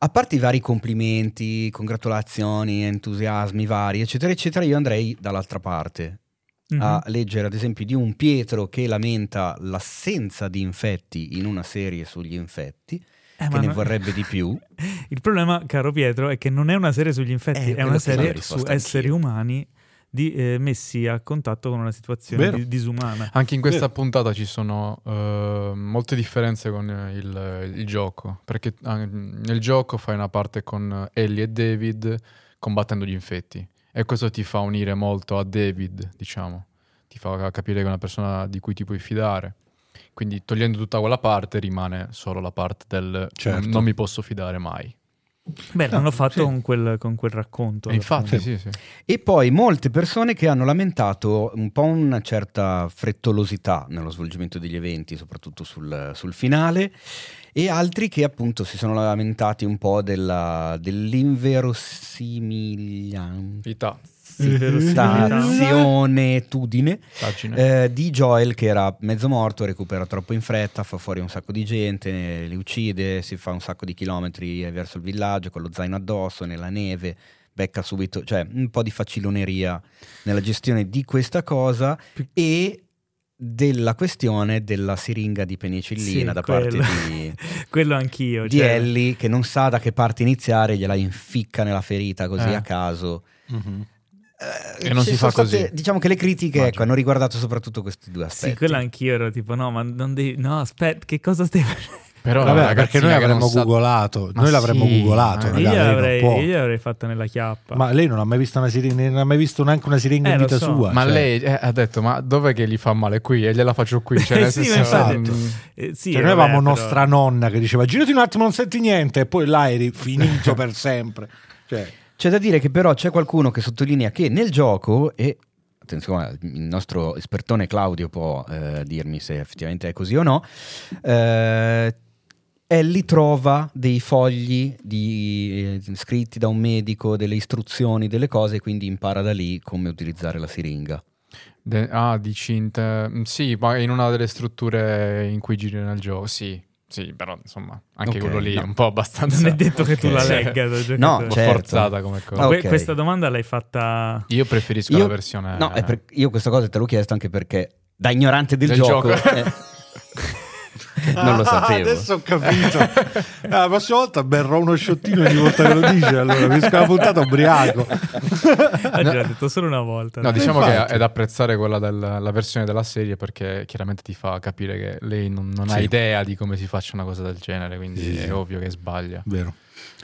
[SPEAKER 2] A parte i vari complimenti, congratulazioni, entusiasmi vari, eccetera, eccetera, io andrei dall'altra parte
[SPEAKER 1] Mhm.
[SPEAKER 2] a leggere ad esempio di un Pietro che lamenta l'assenza di infetti in una serie sugli infetti,
[SPEAKER 1] Eh,
[SPEAKER 2] che ne
[SPEAKER 1] no-
[SPEAKER 2] vorrebbe di più.
[SPEAKER 1] Il problema, caro Pietro, è che non è una serie sugli infetti,
[SPEAKER 2] Eh,
[SPEAKER 1] è una serie su
[SPEAKER 2] risposta
[SPEAKER 1] esseri
[SPEAKER 2] anch'io.
[SPEAKER 1] umani di- eh, messi a contatto con una situazione
[SPEAKER 4] Vero.
[SPEAKER 1] di- disumana.
[SPEAKER 3] Anche in questa
[SPEAKER 4] Vero.
[SPEAKER 3] puntata ci sono eh, molte differenze con il, il gioco, perché eh, nel gioco fai una parte con Ellie e David combattendo gli infetti e questo ti fa unire molto a David, diciamo, ti fa capire che è una persona di cui ti puoi fidare. Quindi togliendo tutta quella parte rimane solo la parte del
[SPEAKER 4] Certo.
[SPEAKER 3] non mi posso fidare mai.
[SPEAKER 1] Beh,
[SPEAKER 4] No,
[SPEAKER 1] l'hanno fatto
[SPEAKER 4] sì.
[SPEAKER 1] con, quel, con quel racconto.
[SPEAKER 3] E infatti sì, sì.
[SPEAKER 2] E poi molte persone che hanno lamentato un po' una certa frettolosità nello svolgimento degli eventi, soprattutto sul, sul finale, e altri che appunto si sono lamentati un po' della, dell'inverosimiglianza. Sionetudine
[SPEAKER 3] pagine.
[SPEAKER 2] eh, di Joel che era mezzo morto, recupera troppo in fretta, fa fuori un sacco di gente, li uccide, si fa un sacco di chilometri verso il villaggio con lo zaino addosso, nella neve, becca subito, cioè un po' di faciloneria nella gestione di questa cosa e della questione della siringa di penicillina
[SPEAKER 1] Sì,
[SPEAKER 2] da
[SPEAKER 1] quello.
[SPEAKER 2] parte di,
[SPEAKER 1] Quello anch'io.
[SPEAKER 2] di
[SPEAKER 1] cioè,
[SPEAKER 2] Ellie che non sa da che parte iniziare, gliela inficca nella ferita così
[SPEAKER 3] Eh.
[SPEAKER 2] a caso.
[SPEAKER 4] Mhm.
[SPEAKER 2] Eh,
[SPEAKER 3] E non si fa così.
[SPEAKER 2] state- Diciamo che le critiche
[SPEAKER 3] Immagino.
[SPEAKER 2] ecco, hanno riguardato soprattutto questi due aspetti.
[SPEAKER 1] Sì, quello anch'io ero tipo, no, ma non devi... No, aspetta, che cosa stai facendo?
[SPEAKER 3] Però
[SPEAKER 4] Vabbè,
[SPEAKER 3] ragazzina
[SPEAKER 4] perché noi avremmo
[SPEAKER 3] sa-
[SPEAKER 4] googolato,
[SPEAKER 3] Ma
[SPEAKER 4] noi l'avremmo
[SPEAKER 3] sì,
[SPEAKER 4] googolato,
[SPEAKER 3] ma
[SPEAKER 4] ragazzi,
[SPEAKER 1] io,
[SPEAKER 4] lei non
[SPEAKER 1] l'avrei,
[SPEAKER 4] può.
[SPEAKER 1] io l'avrei fatta nella chiappa.
[SPEAKER 4] Ma lei non ha mai visto una siringa, non ha mai visto neanche una siringa
[SPEAKER 1] Eh,
[SPEAKER 4] in vita
[SPEAKER 1] so.
[SPEAKER 4] sua.
[SPEAKER 3] Ma
[SPEAKER 4] cioè.
[SPEAKER 3] lei eh, ha detto, ma dov'è che gli fa male qui? E gliela faccio qui. Cioè, nel
[SPEAKER 1] Sì,
[SPEAKER 3] senso,
[SPEAKER 1] infatti.
[SPEAKER 3] mm,
[SPEAKER 1] Eh, sì,
[SPEAKER 4] Cioè, noi avevamo
[SPEAKER 1] però-
[SPEAKER 4] nostra nonna che diceva girati un attimo, non senti niente, e poi là eri finito per sempre. Cioè,
[SPEAKER 2] C'è da dire che però c'è qualcuno che sottolinea che nel gioco, e attenzione, il nostro espertone Claudio può eh, dirmi se effettivamente è così o no, eh, Ellie trova dei fogli di- eh, scritti da un medico, delle istruzioni, delle cose, e quindi impara da lì come utilizzare la siringa.
[SPEAKER 3] De- ah, dici in te- mm, Sì, ma in una delle strutture in cui giri nel gioco, sì. Sì, però insomma, anche
[SPEAKER 2] Ok,
[SPEAKER 3] quello lì
[SPEAKER 2] no.
[SPEAKER 3] è un po' abbastanza...
[SPEAKER 1] Non è detto che tu la legga da
[SPEAKER 2] No,
[SPEAKER 1] giocatore.
[SPEAKER 3] un po'
[SPEAKER 2] certo.
[SPEAKER 3] forzata come cosa.
[SPEAKER 1] Ma que-
[SPEAKER 2] Ok.
[SPEAKER 1] Questa domanda l'hai fatta...
[SPEAKER 3] Io preferisco
[SPEAKER 2] Io-
[SPEAKER 3] la versione...
[SPEAKER 2] No, è per- io questa cosa te l'ho chiesto anche perché da ignorante del,
[SPEAKER 3] Del
[SPEAKER 2] gioco,
[SPEAKER 3] gioco.
[SPEAKER 2] eh, non lo
[SPEAKER 4] Ah,
[SPEAKER 2] sapevo.
[SPEAKER 4] adesso ho capito. Ah, la prossima volta berrò uno sciottino ogni volta che lo dice. Allora, mi la puntata ubriaco.
[SPEAKER 1] Oggi l'ha detto solo una volta.
[SPEAKER 3] No,
[SPEAKER 1] dai.
[SPEAKER 3] diciamo
[SPEAKER 4] infatti.
[SPEAKER 3] che è da apprezzare quella della la versione della serie perché chiaramente ti fa capire che lei non, non ha
[SPEAKER 4] Sì.
[SPEAKER 3] idea di come si faccia una cosa del genere, quindi
[SPEAKER 4] Sì, sì.
[SPEAKER 3] è ovvio che sbaglia.
[SPEAKER 4] Vero.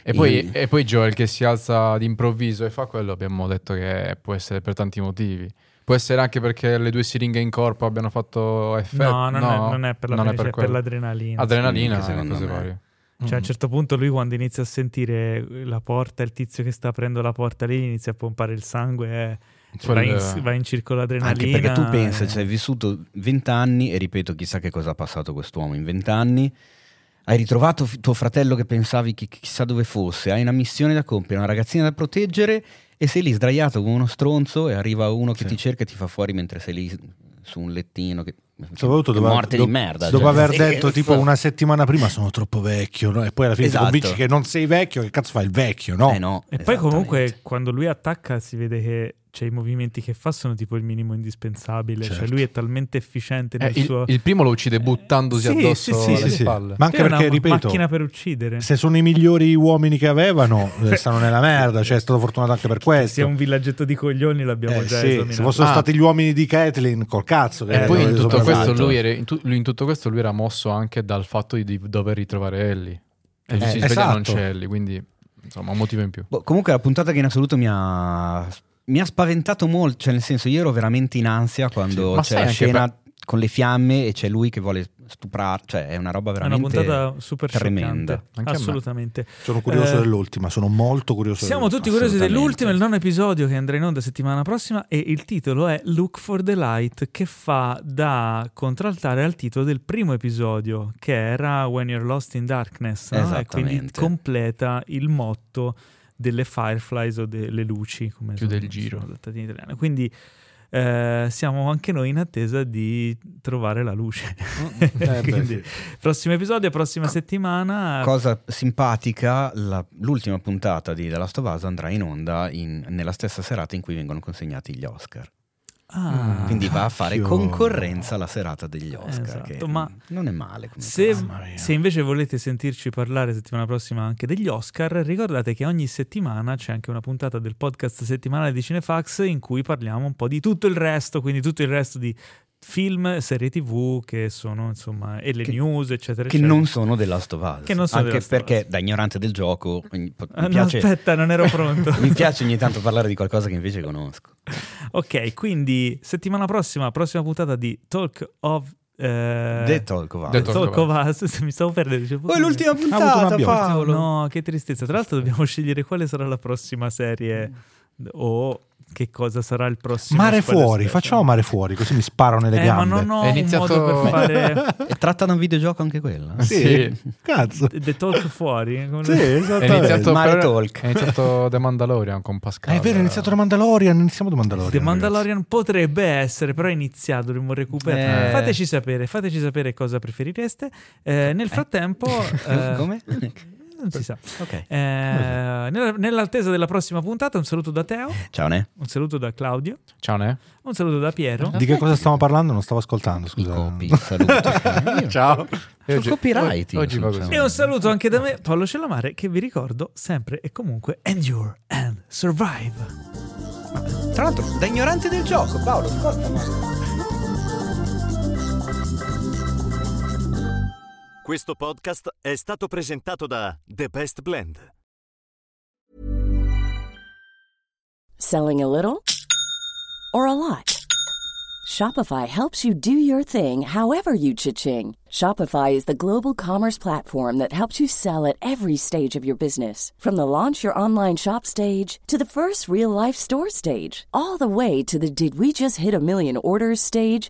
[SPEAKER 3] E poi, e poi Joel che si alza d'improvviso e fa quello, abbiamo detto che può essere per tanti motivi. Può essere anche perché le due siringhe in corpo abbiano fatto effetto.
[SPEAKER 1] No, non, È, non è per la
[SPEAKER 3] non è
[SPEAKER 1] è per
[SPEAKER 3] quello.
[SPEAKER 1] l'adrenalina.
[SPEAKER 3] Adrenalina,
[SPEAKER 2] Sì, secondo
[SPEAKER 3] cose
[SPEAKER 2] me.
[SPEAKER 3] varie.
[SPEAKER 1] Cioè, a un certo punto lui quando inizia a sentire la porta, il tizio che sta aprendo la porta lì, inizia a pompare il sangue, e
[SPEAKER 3] Quel-
[SPEAKER 1] va, in, va in circolo adrenalina.
[SPEAKER 2] Anche perché tu pensa,
[SPEAKER 1] e-
[SPEAKER 2] cioè, hai vissuto vent'anni e ripeto, chissà che cosa ha passato quest'uomo in vent'anni. Hai ritrovato f- tuo fratello che pensavi chi- chissà dove fosse, hai una missione da compiere, una ragazzina da proteggere e sei lì sdraiato come uno stronzo e arriva uno che
[SPEAKER 3] Sì.
[SPEAKER 2] ti cerca e ti fa fuori mentre sei lì su un lettino. Che,
[SPEAKER 4] Soprattutto dopo,
[SPEAKER 2] morte
[SPEAKER 4] dopo-
[SPEAKER 2] di merda.
[SPEAKER 4] dopo
[SPEAKER 2] cioè.
[SPEAKER 4] aver detto tipo
[SPEAKER 2] so.
[SPEAKER 4] una settimana prima sono troppo vecchio, no? e poi alla fine
[SPEAKER 2] Esatto.
[SPEAKER 4] ti convinci che non sei vecchio, che cazzo fai il vecchio, no?
[SPEAKER 2] Eh no,
[SPEAKER 1] E poi comunque quando lui attacca si vede che cioè, i movimenti che fa sono tipo il minimo indispensabile. Cioè
[SPEAKER 4] Certo.
[SPEAKER 1] lui è talmente efficiente
[SPEAKER 3] Eh,
[SPEAKER 1] nel
[SPEAKER 3] il,
[SPEAKER 1] suo...
[SPEAKER 3] il primo lo uccide buttandosi
[SPEAKER 1] Sì,
[SPEAKER 3] addosso
[SPEAKER 1] sì, sì,
[SPEAKER 3] alle
[SPEAKER 4] sì, sì.
[SPEAKER 3] spalle.
[SPEAKER 4] Ma anche
[SPEAKER 1] è una
[SPEAKER 4] perché, ripeto,
[SPEAKER 1] macchina per uccidere.
[SPEAKER 4] se sono i migliori uomini che avevano, eh, stanno nella merda, cioè è stato fortunato anche per questo.
[SPEAKER 1] sia un villaggetto di coglioni l'abbiamo
[SPEAKER 4] Eh,
[SPEAKER 1] già
[SPEAKER 4] sì,
[SPEAKER 1] esaminato.
[SPEAKER 4] se fossero
[SPEAKER 3] Ah.
[SPEAKER 4] stati gli uomini di Kathleen, col cazzo. Che
[SPEAKER 3] E poi in tutto, questo lui era, in, tu- lui in tutto questo lui era mosso anche dal fatto di, di dover ritrovare Ellie. E
[SPEAKER 4] Eh,
[SPEAKER 3] si sveglia e non
[SPEAKER 4] esatto.
[SPEAKER 3] c'è Ellie, quindi insomma un motivo in più.
[SPEAKER 2] Boh, comunque la puntata che in assoluto mi ha, mi ha spaventato molto, cioè nel senso io ero veramente in ansia quando
[SPEAKER 3] Ma
[SPEAKER 2] c'è la
[SPEAKER 3] anche
[SPEAKER 2] scena con le fiamme e c'è lui che vuole stuprare, cioè è una roba
[SPEAKER 1] È una
[SPEAKER 2] veramente
[SPEAKER 1] puntata super
[SPEAKER 2] tremenda.
[SPEAKER 1] Assolutamente.
[SPEAKER 4] Sono curioso
[SPEAKER 1] Eh,
[SPEAKER 4] dell'ultima, sono molto curioso.
[SPEAKER 1] Siamo
[SPEAKER 4] dell'ultima.
[SPEAKER 1] tutti curiosi dell'ultimo, il nono episodio che andrà in onda settimana prossima e il titolo è Look for the Light che fa da contraltare al titolo del primo episodio che era When You're Lost in Darkness no? e quindi completa il motto delle Fireflies o delle luci come
[SPEAKER 3] Chiude
[SPEAKER 1] sono,
[SPEAKER 3] il giro.
[SPEAKER 1] sono in italiano. Quindi eh, siamo anche noi in attesa di trovare la luce.
[SPEAKER 4] Eh, beh,
[SPEAKER 1] Quindi,
[SPEAKER 4] sì.
[SPEAKER 1] prossimo episodio, prossima settimana.
[SPEAKER 2] Cosa simpatica, la- l'ultima puntata di The Last of Us andrà in onda in- nella stessa serata in cui vengono consegnati gli Oscar.
[SPEAKER 1] Ah.
[SPEAKER 2] Quindi va a fare
[SPEAKER 4] cacchio.
[SPEAKER 2] concorrenza alla serata degli Oscar,
[SPEAKER 1] Esatto, ma
[SPEAKER 2] non è male.
[SPEAKER 1] Se, se invece volete sentirci parlare settimana prossima anche degli Oscar, ricordate che ogni settimana c'è anche una puntata del podcast settimanale di Cinefax in cui parliamo un po' di tutto il resto, quindi tutto il resto di film, serie tv che sono insomma e le
[SPEAKER 2] Che-
[SPEAKER 1] news eccetera
[SPEAKER 2] che
[SPEAKER 1] eccetera.
[SPEAKER 2] non sono The Last of Us.
[SPEAKER 1] Che non sono
[SPEAKER 2] Anche perché
[SPEAKER 1] Us.
[SPEAKER 2] da ignorante del gioco ogni- mi,
[SPEAKER 1] Ah, no,
[SPEAKER 2] piace,
[SPEAKER 1] aspetta, non ero pronto.
[SPEAKER 2] mi piace ogni tanto parlare di qualcosa che invece conosco.
[SPEAKER 1] ok, quindi settimana prossima, prossima puntata di Talk of eh,
[SPEAKER 2] The Talk of Us.
[SPEAKER 3] The
[SPEAKER 1] The
[SPEAKER 3] Talk
[SPEAKER 1] Talk of Us, mi stavo perdendo. dicevo,
[SPEAKER 2] Oh, l'ultima puntata. Paolo.
[SPEAKER 1] No, che tristezza. Tra l'altro dobbiamo scegliere quale sarà la prossima serie o che cosa sarà il prossimo
[SPEAKER 4] Mare fuori,
[SPEAKER 1] special.
[SPEAKER 4] facciamo mare fuori, così mi sparano nelle
[SPEAKER 1] Eh, ma
[SPEAKER 4] gambe.
[SPEAKER 1] non ho
[SPEAKER 3] È
[SPEAKER 1] un
[SPEAKER 3] iniziato-
[SPEAKER 1] modo per fare
[SPEAKER 2] tratta da un videogioco anche quella?
[SPEAKER 4] Sì, cazzo.
[SPEAKER 1] The Talk fuori. come
[SPEAKER 4] Sì,
[SPEAKER 1] lo-
[SPEAKER 3] È iniziato,
[SPEAKER 2] Mare
[SPEAKER 3] per-
[SPEAKER 2] Talk.
[SPEAKER 3] è iniziato The Mandalorian con Pascal.
[SPEAKER 4] Ah, è vero, è iniziato The Mandalorian, iniziamo The Mandalorian.
[SPEAKER 1] The
[SPEAKER 4] ragazzi.
[SPEAKER 1] Mandalorian potrebbe essere, però è iniziato, dovremmo recuperare.
[SPEAKER 2] Eh.
[SPEAKER 1] Fateci sapere, fateci sapere cosa preferireste. Eh, nel frattempo... eh,
[SPEAKER 2] Come?
[SPEAKER 1] Non si sa.
[SPEAKER 2] Ok.
[SPEAKER 1] Eh, nella- nell'attesa della prossima puntata, un saluto da Teo,
[SPEAKER 2] Ciao, Ne.
[SPEAKER 1] un saluto da Claudio,
[SPEAKER 3] Ciao, ne?
[SPEAKER 1] un saluto da Piero.
[SPEAKER 4] Di che cosa stiamo parlando? Non stavo ascoltando, scusa.
[SPEAKER 2] copy, saluto.
[SPEAKER 4] Ciao.
[SPEAKER 2] Sono copyright.
[SPEAKER 3] Oggi.
[SPEAKER 1] E un saluto anche da me, Paolo Cellamare, che vi ricordo sempre e comunque endure and survive.
[SPEAKER 2] Tra l'altro, da ignorante del gioco, Paolo, ascolta,
[SPEAKER 7] Questo podcast è stato presentato da The Best Blend.
[SPEAKER 8] Selling a little or a lot? Shopify helps you do your thing however you cha-ching. Shopify is the global commerce platform that helps you sell at every stage of your business. From the launch your online shop stage to the first real life store stage, all the way to the did we just hit a million orders stage.